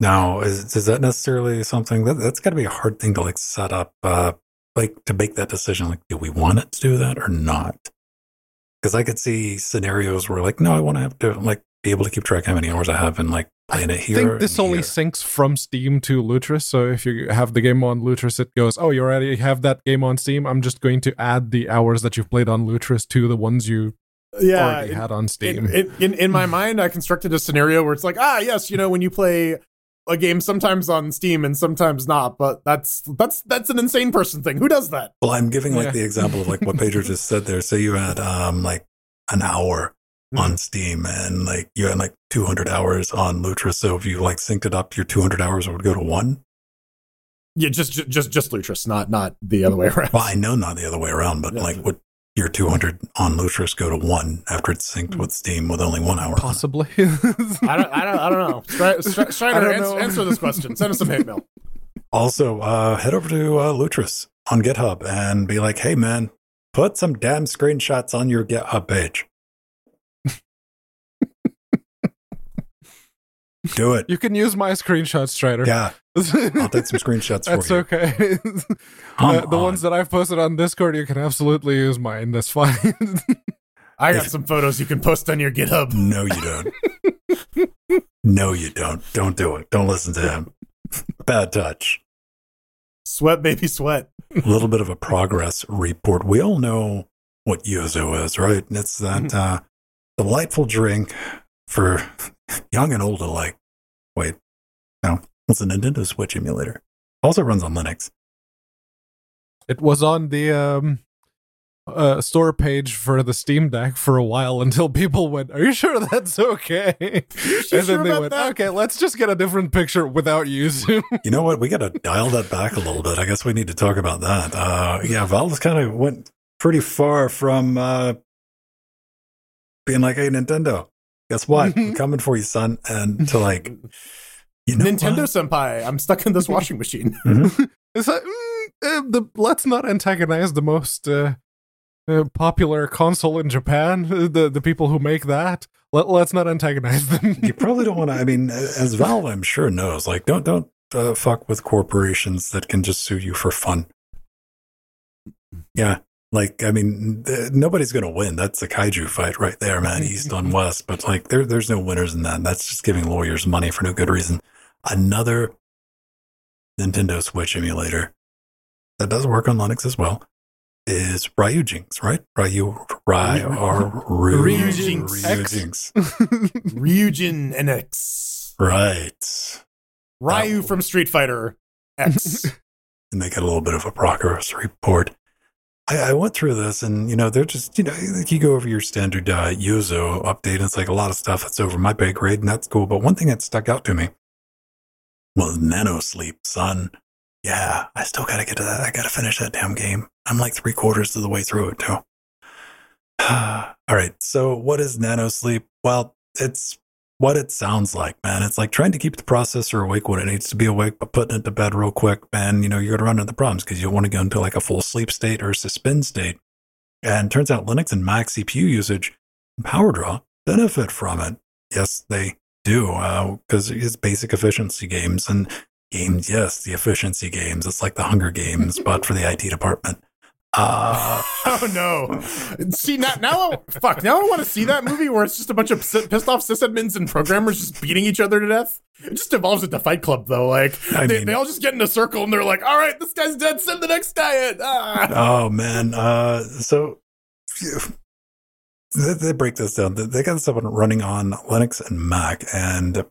Now, is, is that necessarily something that that's got to be a hard thing to like set up, uh, like to make that decision? Like, do we want it to do that or not? Because I could see scenarios where, like, no, I want to have to like be able to keep track how many hours I have and like playing it here I think this only here. syncs from Steam to Lutris. So if you have the game on Lutris, it goes, oh, you already have that game on Steam. I'm just going to add the hours that you've played on Lutris to the ones you Yeah, already had on Steam. in, in, in, in my mind, I constructed a scenario where it's like, ah, yes, you know, when you play a game sometimes on Steam and sometimes not, but that's that's that's an insane person thing. Who does that? Well, I'm giving like Yeah. the example of like what Pedro just said there. Say you had um like an hour Mhm. on Steam and like you had like 200 hours on Lutris. So if you like synced it up, your 200 hours would go to one. Yeah, just just just Lutris, not not the other way around. Well, I know not the other way around, but Yeah. like would your 200 on Lutris go to one after it's synced with Steam with only one hour? on? Possibly. I don't I don't I don't know. Stri- Stri- I Strider, don't answer, know. answer this question. Send us some hate mail. Also, uh, head over to uh, Lutris on GitHub and be like, hey man, put some damn screenshots on your GitHub page. Do it. you can use my screenshot, Strider. Yeah, I'll take some screenshots That's for you. okay. Uh, the on. ones that I've posted on Discord, you can absolutely use mine. That's fine. I got If- some photos you can post on your GitHub. No, you don't. no, you don't. Don't do it. Don't listen to him. Bad touch. Sweat, baby, sweat. A little bit of a progress report. We all know what Yuzu is, right? It's that uh, delightful drink for young and old alike. Wait, no, it's a Nintendo Switch emulator. Also runs on Linux. it was on the um, uh, store page for the Steam Deck for a while until people went, "Are you sure that's okay?" and sure then they about went, that? "Okay, let's just get a different picture without Yuzu." You know what? We got to dial that back a little bit. I guess we need to talk about that. Uh, yeah, Valve's kind of went pretty far from uh, being like, "Hey, Nintendo, guess what? I'm coming for you, son," and to like, you know, Nintendo what? senpai, I'm stuck in this washing machine. Mhm. It's like, mm, uh, the let's not antagonize the most uh, uh, popular console in Japan. The the people who make that. Let, let's not antagonize them. you probably don't want to. I mean, as Valve, I'm sure knows, like, don't don't uh, fuck with corporations that can just sue you for fun. Yeah, like I mean, th- nobody's gonna win. That's the kaiju fight right there, man. East on West, but like, there there's no winners in that. That's just giving lawyers money for no good reason. Another Nintendo Switch emulator that does work on Linux as well is Ryujinx, right? Ryu, Ry, or Ryu, Ryujinx. Ryujinx. Ryujin NX. Right. Ryu from Street Fighter X. and they get a little bit of a progress report. I, I went through this, and you know, they're just you know, you go over your standard uh, Yuzu update. And it's like a lot of stuff that's over my pay grade, and that's cool. But one thing that stuck out to me was Nano Sleep, son. Yeah, I still gotta get to that. I gotta finish that damn game. I'm like three quarters of the way through it too. All right, so what is Nano Sleep? Well, it's what it sounds like, man. It's like trying to keep the processor awake when it needs to be awake, but putting it to bed real quick, man. You know, you're to run into problems because you want to go into like a full sleep state or suspend state. And turns out Linux and Mac CPU usage and power draw benefit from it. Yes, they do, because it's basic efficiency games and games. Yes, the efficiency games. It's like the Hunger Games, but for the IT department. Uh, oh no! See now, now, fuck! Now I want to see that movie where it's just a bunch of pissed off sysadmins and programmers just beating each other to death. It just evolves into Fight Club though. Like I they, mean- they all just get in a circle and they're like, "All right, this guy's dead. Send the next guy in." Ah. oh man uh so. They, they break this down they got this up and running on linux and mac and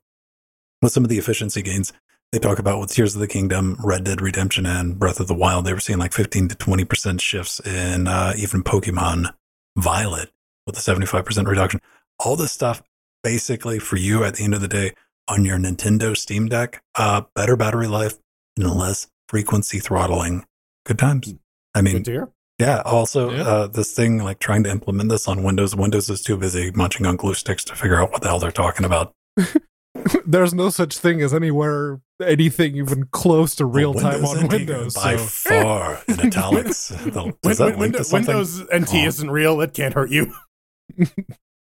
with some of the efficiency gains they talk about with tears of the kingdom red dead redemption and breath of the wild they were seeing like 15 to 20 percent shifts in uh even pokemon violet with a 75 percent reduction all this stuff basically for you at the end of the day on your nintendo steam deck uh better battery life and less frequency throttling. Good times. I mean, Good to hear. Yeah. Also, Yeah. Uh, this thing like trying to implement this on Windows. Windows is too busy munching on glue sticks to figure out what the hell they're talking about. There's no such thing as anywhere anything even close to real time on NT Windows. by so- far in italics. They'll- Win- Does that win- link to Windows, something? Windows NT Oh. isn't real. It can't hurt you.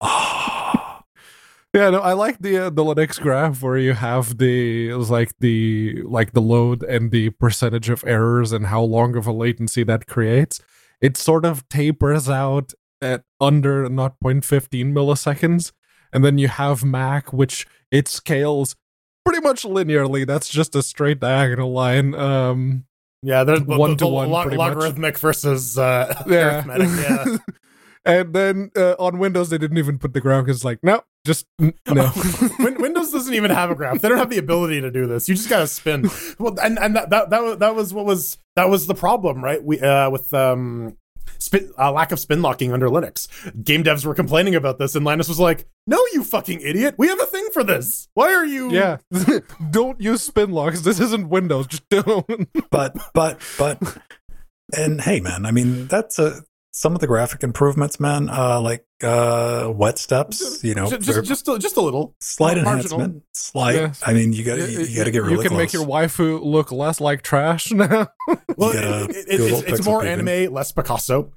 Ah. Yeah, no, I like the uh, the Linux graph where you have the it was like the like the load and the percentage of errors and how long of a latency that creates. It sort of tapers out at under 0.15 milliseconds, and then you have Mac, which it scales pretty much linearly. That's just a straight diagonal line. Um, Yeah, there's the- One to one, much. logarithmic versus uh, yeah. arithmetic. Yeah. and then uh, on Windows, they didn't even put the graph because like no, just n- no. Windows doesn't even have a graph. They don't have the ability to do this. You just gotta spin. Well, and and that that that was, that was what was that was the problem, right? We uh, with um spin uh, lack of spin locking under Linux. Game devs were complaining about this, and Linus was like, "No, you fucking idiot! We have a thing for this. Why are you?" Yeah. don't use spin locks. This isn't Windows. Just don't. but but but and hey man i mean that's a some of the graphic improvements man uh like uh wet steps you know just just just a, just a little. slight marginal. enhancement slight Yes. i mean you gotta you, you gotta get really You can close make your waifu look less like trash now. Well, gotta it- it- it's, it's more peeking. anime, less Picasso.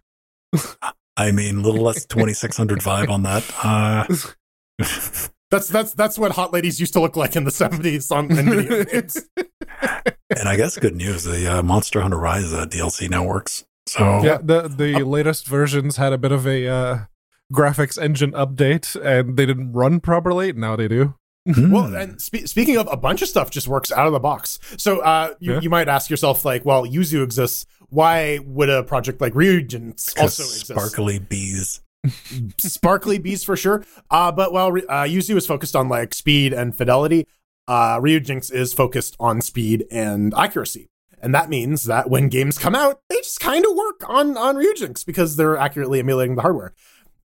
i mean a little less 2600 vibe on that uh That's that's that's what hot ladies used to look like in the seventies on video games. and i guess good news the uh, monster hunter rise uh, dlc now works so yeah, the the latest versions had a bit of a uh, graphics engine update, and they didn't run properly. Now they do. hmm. Well, and spe- speaking of, a bunch of stuff just works out of the box. So uh, you, Yeah. you might ask yourself, like, well, Yuzu exists. Why would a project like Ryujinx 'Cause also exist? sparkly bees Sparkly bees for sure. Uh, but while Re- uh, Yuzu is focused on like speed and fidelity, uh, Ryujinx is focused on speed and accuracy. And that means that when games come out, they just kind of work on on Ryujinx because they're accurately emulating the hardware.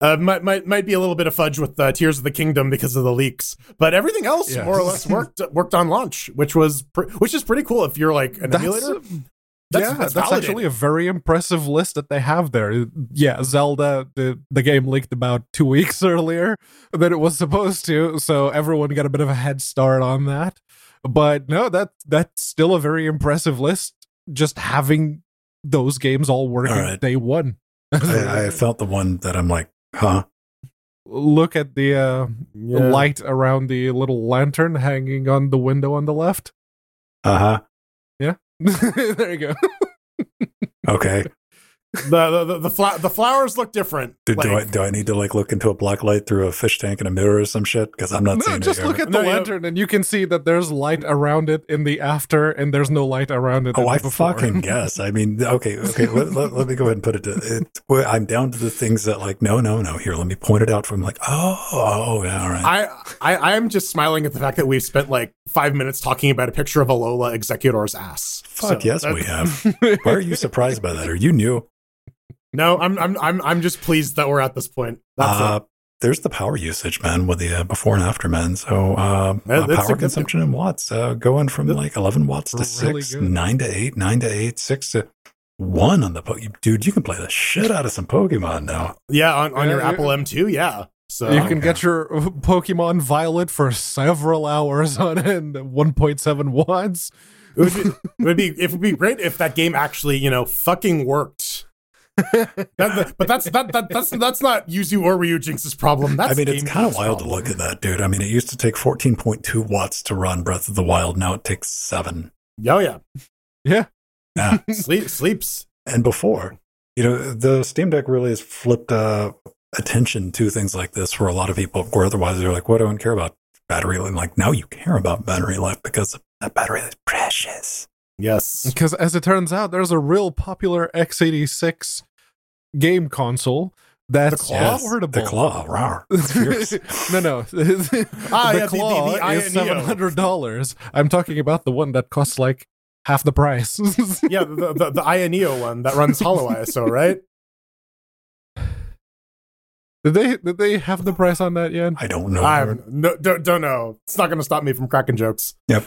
Uh, might, might might be a little bit of fudge with uh, Tears of the Kingdom because of the leaks, but everything else Yeah. more or less worked worked on launch, which was pr- which is pretty cool if you're like an emulator. That's- yeah, that's that's, actually a very impressive list that they have there. Yeah, Zelda, the the game leaked about two weeks earlier than it was supposed to, so everyone got a bit of a head start on that. But no, that that's still a very impressive list. Just having those games all working All right. day one. I, I felt the one that i'm like huh Look at the uh, Yeah. light around the little lantern hanging on the window on the left. uh-huh Yeah. there you go. okay the the the, the, fla- the flowers look different. Do, do I do I need to like look into a black light through a fish tank and a mirror or some shit? Because I'm not seeing it. No, seeing just it. look at the No, you- lantern and you can see that there's light around it in the after, and there's no light around it. Oh, in I before. fucking guess. I mean, okay, okay. let, let, let, me go ahead and put it. To, it I'm down to the things that like, no, no, no. Here, let me point it out from like, oh, oh, yeah, all right. I, I I am just smiling at the fact that we've spent like five minutes talking about a picture of a Lola Executor's ass. Fuck So yes, we have. Why are you surprised by that? Are you new? No, I'm I'm I'm I'm just pleased that we're at this point. That's Uh, it. there's the power usage, man, with the uh, before and after, man. So uh, Yeah, uh, power significant. consumption in watts uh, going from That- like 11 watts to Really six, good. nine to eight, nine to eight, six to one on the po- dude. You can play the shit out of some Pokemon now. Yeah, on, on Yeah, your yeah. Apple M2, yeah. So you can okay. get your Pokemon Violet for several hours on end, 1.7 watts. it would be it would be it would be great if that game actually you know fucking worked. That- but that's that, that that's that's not Yuzu or Ryujinx's problem. That's I mean, it's kind of Freak's wild to look at that, dude. I mean, it used to take 14.2 watts to run Breath of the Wild. Now it takes seven. Oh yeah, Yeah. Yeah. sleep sleeps. and before, you know, the Steam Deck really has flipped uh, attention to things like this for a lot of people where otherwise they're like, what do I care about battery life? Like now you care about battery life because that battery is precious. Yes. Because as it turns out, there's a real popular x86 game console that's Claw? affordable. The claw, rawr. No, no. Ah, the yeah, the- the- claw the is seven hundred dollars. I'm talking about the one that costs like half the price. Yeah, the the, the Ioneo one that runs HoloISO, right? did they did they have the price on that yet? I don't know. I no, don't don't know. It's not going to stop me from cracking jokes. Yep.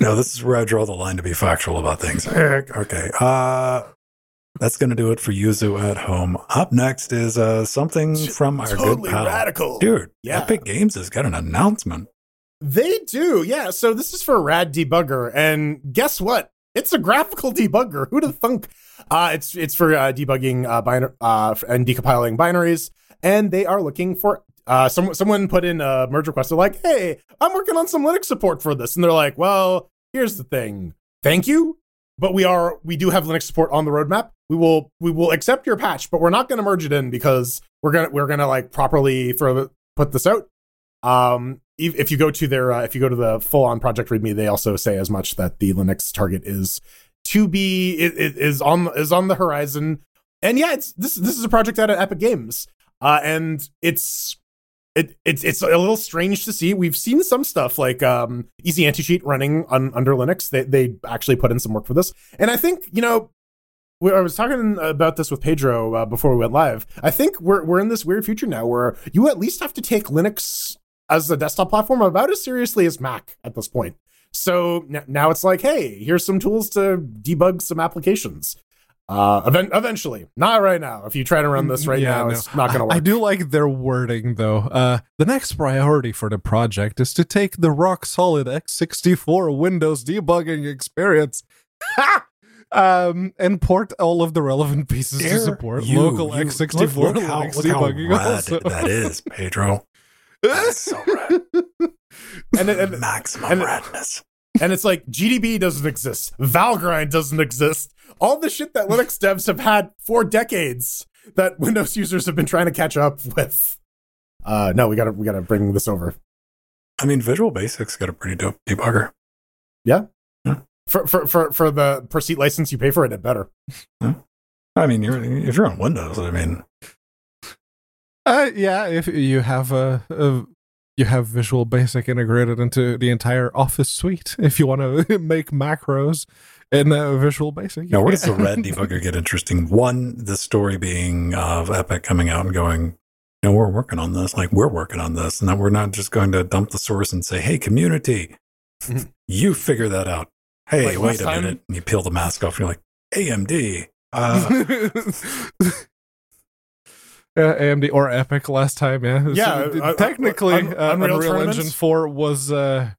No, this is where I draw the line to be factual about things. Okay. Uh, that's going to do it for Yuzu at home. Up next is uh, something from our totally good pal. radical. Dude, Yeah. Epic Games has got an announcement. They do, yeah. So this is for Rad Debugger, and guess what? It's a graphical debugger. Who'd have thunk? Uh, it's it's for uh, debugging uh, binar- uh, and decompiling binaries, and they are looking for. Uh, some, someone put in a merge request. They're like, "Hey, I'm working on some Linux support for this," and they're like, "Well, here's the thing. Thank you, but we are we do have Linux support on the roadmap. We will we will accept your patch, but we're not going to merge it in because we're gonna we're gonna like properly further put this out. Um, if, you go to their uh, if you go to the full on project readme, they also say as much that the Linux target is to be is on is on the horizon. And yeah, it's this this is a project out of Epic Games, uh, and it's it it's it's a little strange to see. We've seen some stuff like um, Easy Anti Cheat running on under Linux. They they actually put in some work for this, and I think you know. we- I was talking about this with Pedro uh, before we went live. I think we're we're in this weird future now where you at least have to take Linux as a desktop platform about as seriously as Mac at this point. So n- now it's like, hey, here's some tools to debug some applications. Uh, event- eventually, not right now. If you try to run this right Yeah, now, no. it's not going to work. I do like their wording though. Uh, the next priority for the project is to take the rock solid x64 Windows debugging experience. Um, and port all of the relevant pieces to support you- local you- x64 look, look how, Linux look debugging rad also. that is, Pedro. That's so rad. and, and, Maximum and- radness. and it's like GDB doesn't exist, Valgrind doesn't exist. All the shit that Linux devs have had for decades that Windows users have been trying to catch up with. Uh, no, we gotta we gotta bring this over. I mean, Visual Basics got a pretty dope debugger. Yeah. For for for for the per seat license you pay for it, it better. I mean, you're, if you're on Windows, I mean, Uh, yeah, if you have a, a you have Visual Basic integrated into the entire Office suite, if you want to make macros in uh, Visual Basic. you now where does the RAD debugger get interesting? One, the story being of Epic coming out and going, you know, we're working on this, like we're working on this, and that we're not just going to dump the source and say, hey, community, you figure that out. Hey, Like wait a time- minute. And you peel the mask off, and you're like, AMD. Uh, Yeah, AMD or Epic last time, yeah. Yeah, uh, uh, technically, Un- uh, Unreal Unreal. Engine 4 was uh,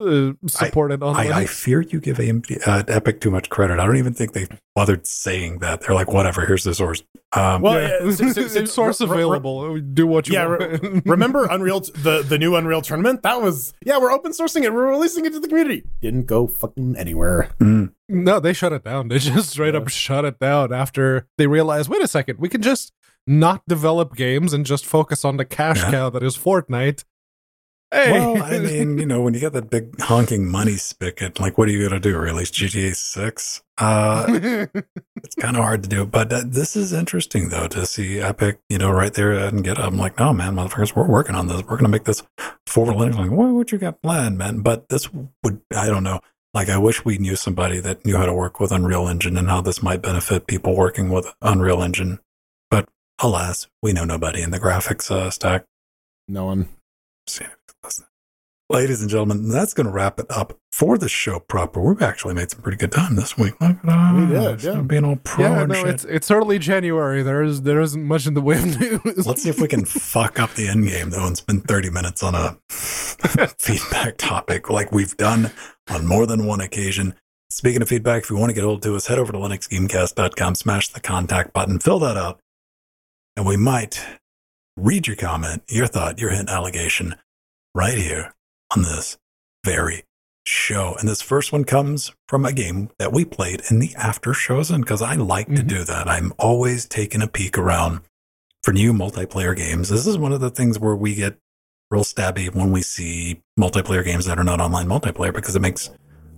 uh, supported on I, I fear you give AMD, uh, Epic too much credit. I don't even think they bothered saying that. They're like, whatever, here's the source. Um, Well, Yeah. yeah, so- so- so- it's source re- re- available. Do what you Yeah, want. Remember Unreal the the new Unreal tournament? That was yeah, we're open sourcing it. We're releasing it to the community. Didn't go fucking anywhere. mm, No, they shut it down. They just straight Yeah. up shut it down after they realized, wait a second, we can just not develop games and just focus on the cash Yeah. cow that is Fortnite. Hey, Well, I mean, you know, when you get that big honking money spigot, like, what are you going to do? Release GTA 6? Uh, it's kind of hard to do. But uh, this is interesting, though, to see Epic, you know, right there and get up. I'm like, no, man, motherfuckers, we're working on this. We're going to make this for Linux. Like, what would you got planned, man? But this would, I don't know. Like, I wish we knew somebody that knew how to work with Unreal Engine and how this might benefit people working with Unreal Engine. But alas, we know nobody in the graphics uh, stack. No one. Ladies and gentlemen, that's going to wrap it up for the show proper. We've actually made some pretty good time this week. Look at us. We did, yeah. Being all pro yeah, and no, shit. it's it's early January. There is there isn't much in the way of news. Let's see if we can fuck up the end game, though, and spend 30 minutes on a feedback topic like we've done on more than one occasion. Speaking of feedback, if you want to get hold to us, head over to linuxgamecast.com, smash the contact button, fill that out, and we might read your comment, your thought, your hint, allegation right here on this very show. And this first one comes from a game that we played in the after shows, and because I like to Mhm. do that, I'm always taking a peek around for new multiplayer games. This is one of the things where we get real stabby when we see multiplayer games that are not online multiplayer because it makes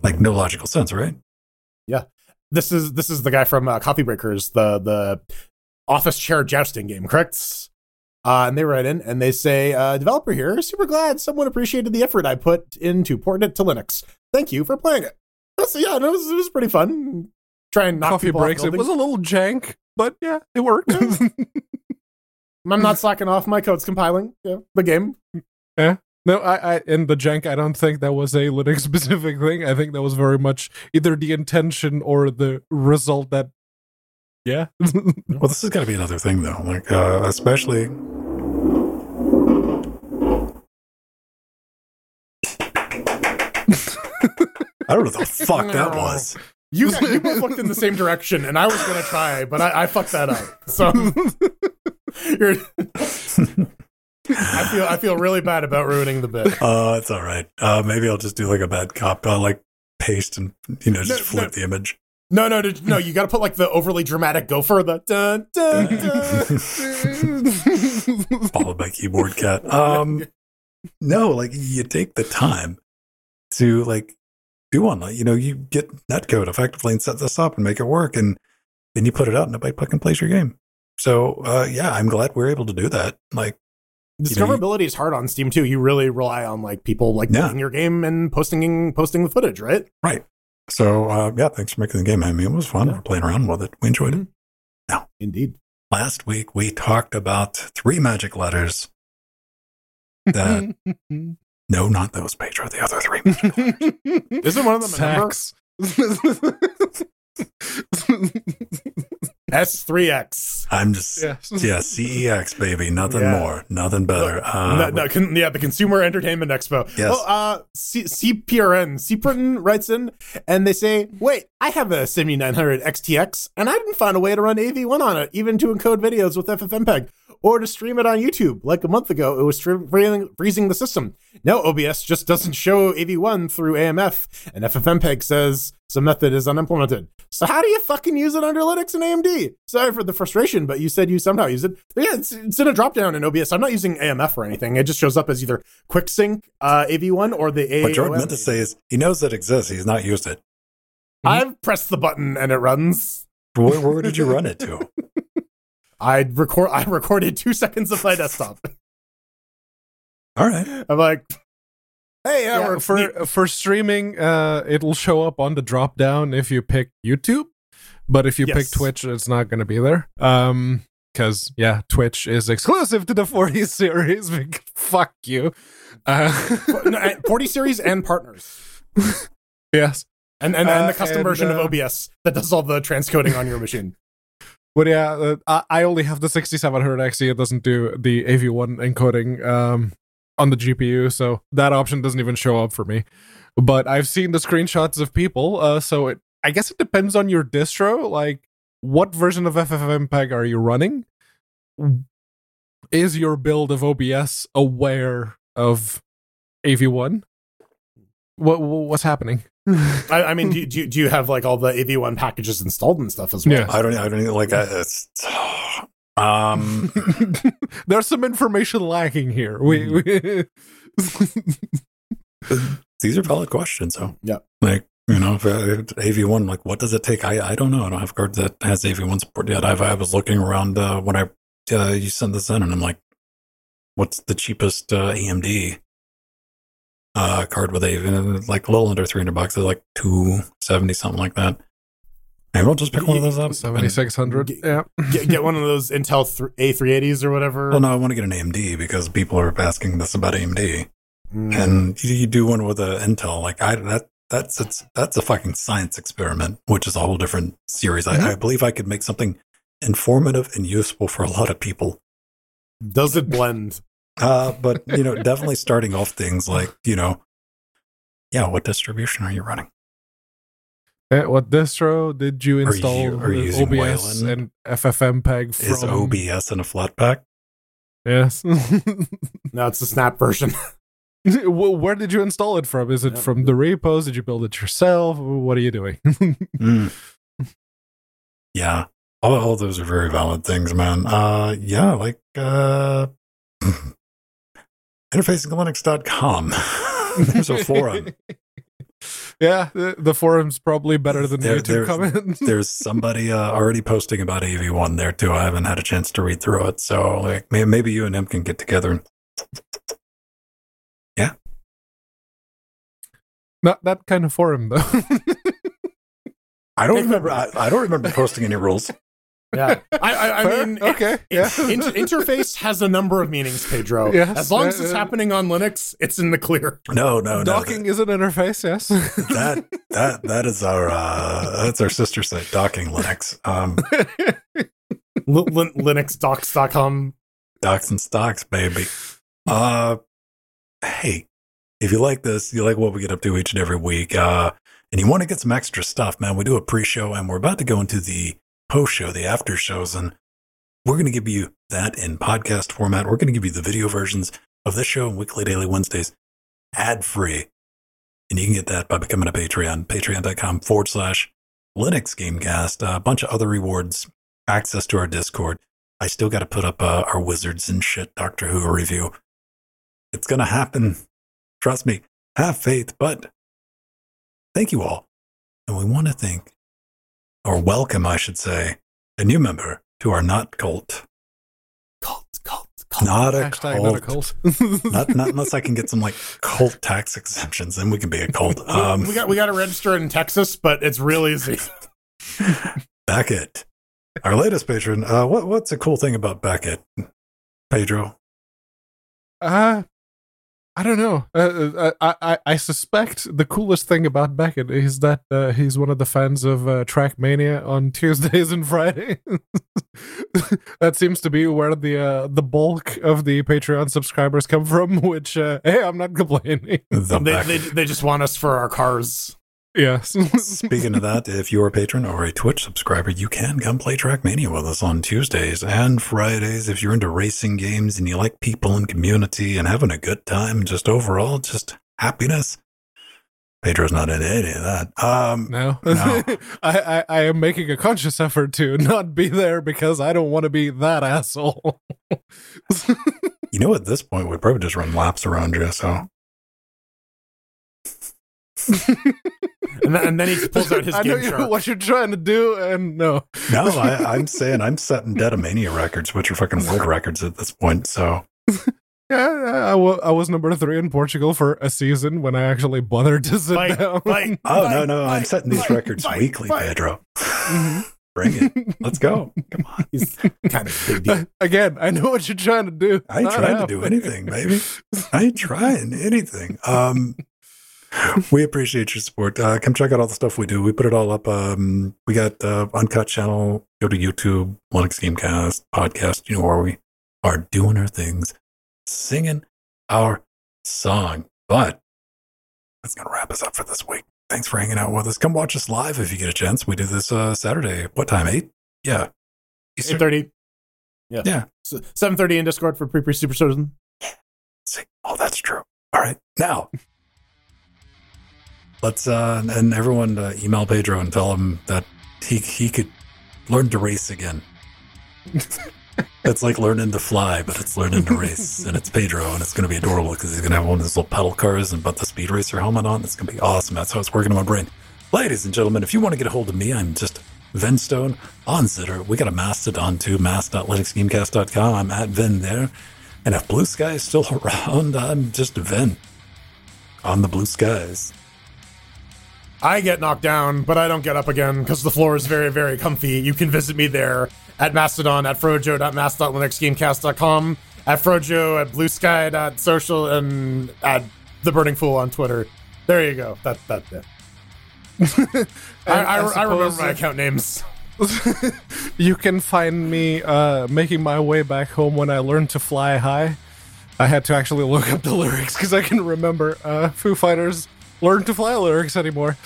like no logical sense, right? Yeah. This is this is the guy from uh, Coffee Breakers, the the office chair jousting game, correct? Uh, and they write in and they say, uh, "Developer here, super glad someone appreciated the effort I put into porting it to Linux. Thank you for playing it." So yeah, it was, it was pretty fun. Trying knock Coffee breaks. It was a little jank, but yeah, it worked. I'm not slacking off. My code's compiling. Yeah, the game. Yeah. No, I, I in the jank, I don't think that was a Linux specific thing. I think that was very much either the intention or the result that. Yeah. Well, this is got to be another thing, though. Like, uh, especially. I don't know what the fuck that was. You, you both looked in the same direction, and I was gonna try, but I, I fucked that up. So you're, I feel I feel really bad about ruining the bit. Uh, it's all right. Uh, maybe I'll just do like a bad cop. I'll like paste and you know just No, flip no. the image. No, no, no, no. You got to put like the overly dramatic gopher, the dun dun dun. followed by keyboard cat. Um, no, like you take the time to like do one. Like, you know, you get netcode effectively and set this up and make it work, and then you put it out, and nobody fucking plays your game. So uh, yeah, I'm glad we're able to do that. Like, You know, you- Discoverability is hard on Steam too. You really rely on like people like Yeah. playing your game and posting posting the footage, right? right? So uh, yeah, thanks for making the game. I mean, it was fun. Yeah. We're playing around with it. We enjoyed it. Now, indeed. Last week we talked about three magic letters. That no, not those, Pedro. The other three. Isn't one of them a number? Sex. S3X. I'm just yes. yeah, CEX baby, nothing Yeah. more, nothing better. Uh, no, no, con- yeah, the Consumer Entertainment Expo. Yes. Well, uh, C- CPRN, CPRN writes in and they say, wait, I have a 7900 XTX and I didn't find a way to run AV1 on it, even to encode videos with FFmpeg or to stream it on YouTube. Like a month ago, it was stream- freezing, freezing the system. Now OBS just doesn't show AV1 through AMF and FFmpeg says some method is unimplemented. So how do you fucking use it under Linux and AMD? Sorry for the frustration, but you said you somehow use it. Yeah, it's, it's in a dropdown in OBS. I'm not using AMF or anything. It just shows up as either QuickSync uh, AV1 or the AAOM. what Jordan meant to say is he knows it exists. He's not used it. I've pressed the button and it runs. Where, where did you run it to? I record. I recorded two seconds of my desktop. All right. I'm like, hey, yeah, for for streaming, uh, it'll show up on the drop down if you pick YouTube, but if you pick Twitch, it's not going to be there. Um, because yeah, Twitch is exclusive to the 40 series. Fuck you. Uh, no, 40 series and partners, yes, and and, and Uh, the custom and, version uh, of OBS that does all the transcoding on your machine. but yeah, uh, I, I only have the 6700 XT. It doesn't do the AV1 encoding um on the GPU, so that option doesn't even show up for me. But I've seen the screenshots of people, uh, so it I guess it depends on your distro. Like, what version of FFmpeg are you running? Is your build of OBS aware of AV1? What what's happening? I, I mean, do, you- do, you- do you have like all the AV1 packages installed and stuff as well? Yeah. I don't. I don't even like. I, it's. Um. There's some information lacking here. We, we these are valid questions, though. Yeah. Like you know, if, uh, AV1. Like, what does it take? I. I don't know. I don't have a card that has AV1 support yet. I've. I was looking around uh, when I. Uh, you sent this in, and I'm like, what's the cheapest uh, AMD uh, card with AV? And like a little under 300 bucks. It's like 270 something like that. Maybe I'll just pick one of those up. 7600. G- Yeah. Get, get one of those Intel th- A380s or whatever. Well, no, I want to get an AMD because people are asking this about AMD, Mm. and you, you do one with an Intel. Like I that that's it's that's a fucking science experiment, which is a whole different series. I, I believe I could make something informative and useful for a lot of people. Does it blend? Uh, but you know, definitely starting off things like you know, yeah, what distribution are you running? Eh, what distro did you Are install you- are you using OBS Wayland? and FFmpeg from? Is OBS in a Flatpak? Yes. No, it's the Snap version. Where did you install it from? Is it Yep. from the repos? Did you build it yourself? What are you doing? Mm. Yeah. All, all those are very valid things, man. Uh yeah, like uh interfacinglinux.com. There's a forum. Yeah, the, the forum's probably better than There- YouTube there- comments. There's somebody uh, already posting about AV1 there too. I haven't had a chance to read through it. So like may- maybe you and him can get together and yeah. Not that kind of forum though. I don't remember I, I don't remember posting any rules. Yeah, I, I, I mean, okay, it- yeah. in- interface has a number of meanings, Pedro. Yes, as long as uh, it's uh, happening on Linux, it's in the clear. No, no, no. Docking is an interface, yes. that that that is our uh that's our sister site docking linux um L- Lin- linuxdocs.com docs and stocks baby uh hey if you like this you like what we get up to each and every week uh and you want to get some extra stuff man we do a pre-show and we're about to go into the post show the after shows and we're going to give you that in podcast format. We're going to give you the video versions of this show and weekly daily wednesdays ad free and you can get that by becoming a patreon patreon.com forward slash linux gamecast. A bunch of other rewards access to our discord. I still got to put up uh, our wizards and shit doctor who review. It's going to happen. Trust me. Have faith. But thank you all. And we want to thank or welcome i should say a new member to our not cult cult, cult, cult. not a Hashtag cult not a cult. not, not unless I can get some like cult tax exemptions, then we can be a cult. We- Um, we got we got to register in Texas, but it's real easy. Beckett, our latest patron. Uh, what what's a cool thing about Beckett, Pedro? Uh, I don't know. Uh, I, I I suspect the coolest thing about Beckett is that uh, he's one of the fans of uh, Trackmania on Tuesdays and Fridays. that seems to be where the uh, the bulk of the Patreon subscribers come from. Which, uh, hey, I'm not complaining. The they, they they just want us for our cars. Yes. Speaking of that, if you're a patron or a Twitch subscriber, you can come play Trackmania with us on Tuesdays and Fridays. If you're into racing games and you like people and community and having a good time, just overall, just happiness. Pedro's not into any of that. Um, No, No. I, I I am making a conscious effort to not be there because I don't want to be that asshole. you know, at this point, we'd probably just run laps around you. So And then, and then he pulls out his I know game you, chart. what you're trying to do, and no. no, I, I'm saying I'm setting Detamania records, which are fucking world records at this point. So Yeah, I, was number three in Portugal for a season when I actually bothered to sit Fight, down. fight. Oh Fight, no, no, I'm setting these fight, records fight, weekly, fight. Pedro. Mhm. Bring it. Let's go. Come on. He's kind of big deal. Again, I know what you're trying to do. I ain't Not trying to do anything, baby. I ain't trying anything. Um we appreciate your support. Uh, come check out all the stuff we do. We put it all up. Um, we got uh, uncut channel. Go to YouTube, Linux Gamecast podcast. You know where we are doing our things, singing our song. But that's gonna wrap us up for this week. Thanks for hanging out with us. Come watch us live if you get a chance. We do this uh, Saturday. What time? Eight? Yeah. Eight thirty. Yeah. Yeah. Seven thirty in Discord for pre pre super Citizen. See, oh, that's true. All right, now let's uh, and everyone uh, email Pedro and tell him that he he could learn to race again. it's like learning to fly, but it's learning to race, and it's Pedro, and it's going to be adorable because he's going to have one of those little pedal cars and put the speed racer helmet on. It's going to be awesome. That's how it's working in my brain. Ladies and gentlemen, if you want to get a hold of me, I'm just Venstone on Zitter. We got a Mastodon too, mass.linuxgamecast.com. I'm at Ven there. And if Blue Sky is still around, I'm just Ven on the blue skies. I get knocked down, but I don't get up again because the floor is very, very comfy. You can visit me there at Mastodon, at frojo.mass.linuxgamecast.com, at frojo, at bluesky.social, and at the Burning Fool on Twitter. There you go. That, that, yeah. I, I, I remember my account names. you can find me uh, making my way back home when I learned to fly high. I had to actually look up the lyrics because I can remember uh, Foo Fighters learn to fly lyrics anymore.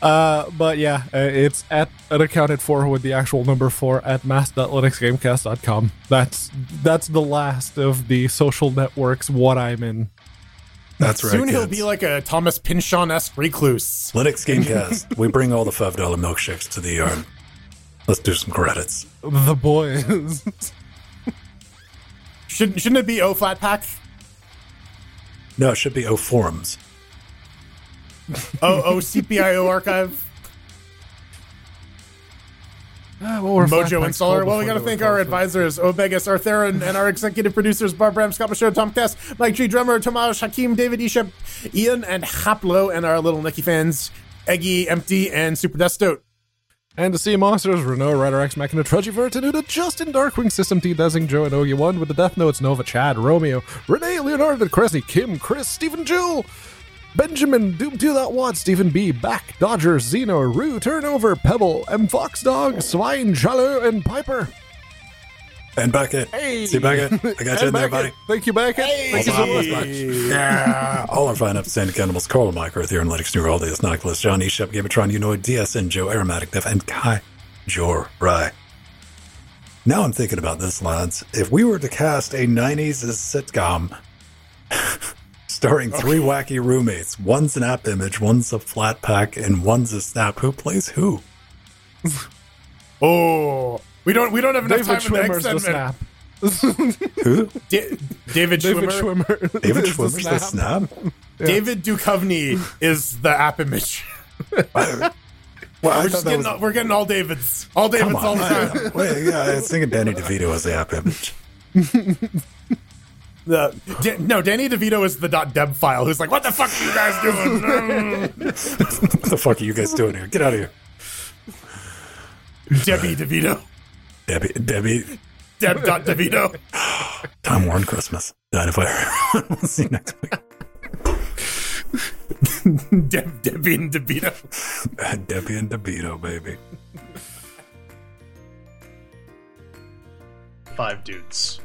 Uh, but yeah, uh, it's at unaccounted for with the actual number four at mass.linuxgamecast.com. That's that's the last of the social networks what I'm in. That's right. Soon he'll be like a Thomas Pynchon esque recluse. Linux Gamecast. we bring all the $5 milkshakes to the yard. Let's do some credits. The boys. Shouldn't, shouldn't it be O Flatpak? No, it should be O Forums. O O CPIO Archive? Ah, what were Mojo installer. Well, we got to thank our advisors, Obegus, Artheron, and our executive producers, Barb Bram, Scott Michaud, Tom Cass, Mike G. Drummer, Tomasz Hakim, David Isham, Ian, and Haplo, and our little Nicky fans, Eggy, Empty, and Super Destote. And the Sea Monsters, Renault, Rider X Machina, Trudgiver, Tenuta, Justin, Darkwing, System T, Desing, Joe, and Ogi 1 with the Death Notes, Nova, Chad, Romeo, Renee, Leonardo, Cresney, Kim, Chris, Stephen, Jewel, Benjamin, Doom 2 Watt, Stephen B, Back, Dodger, Zeno, Rue, Turnover, Pebble, M Fox Dog, Swine, Jalo, and Piper. And Beckett. Hey! See Beckett? I got you in there, buddy. Thank you, Beckett. Thank you so much. Yeah. All our fine upstanding animals, Carl Micro, the Analytics New World, is Nicholas, Johnny Shep, Gamatron, Unoid, DSN, Joe, Aromatic Def, and Kai Jor Rai. Now I'm thinking about this, lads. If we were to cast a 90s sitcom starring three wacky roommates, one's an AppImage, one's a Flatpak, and one's a snap, who plays who? Oh, we don't we don't have enough David time in the Schwimmer's the snap. Who? Da- David David Schwimmer. Schwimmer. David is the Schwimmer's the snap? David Duchovny is the AppImage. Well, We're just getting was- all, we're getting all Davids, all Davids Come all the time. Wait, yeah, I was thinking Danny DeVito as the AppImage. The, Da- no, Danny DeVito is the .deb file. Who's like, what the fuck are you guys doing? What the fuck are you guys doing here? Get out of here. Debbie DeVito, Debbie, Debbie, Deb dot DeVito. Time Warren Christmas. Died of fire. we'll see you next week. Deb Debbie and DeVito. Debbie and DeVito, baby. Five dudes.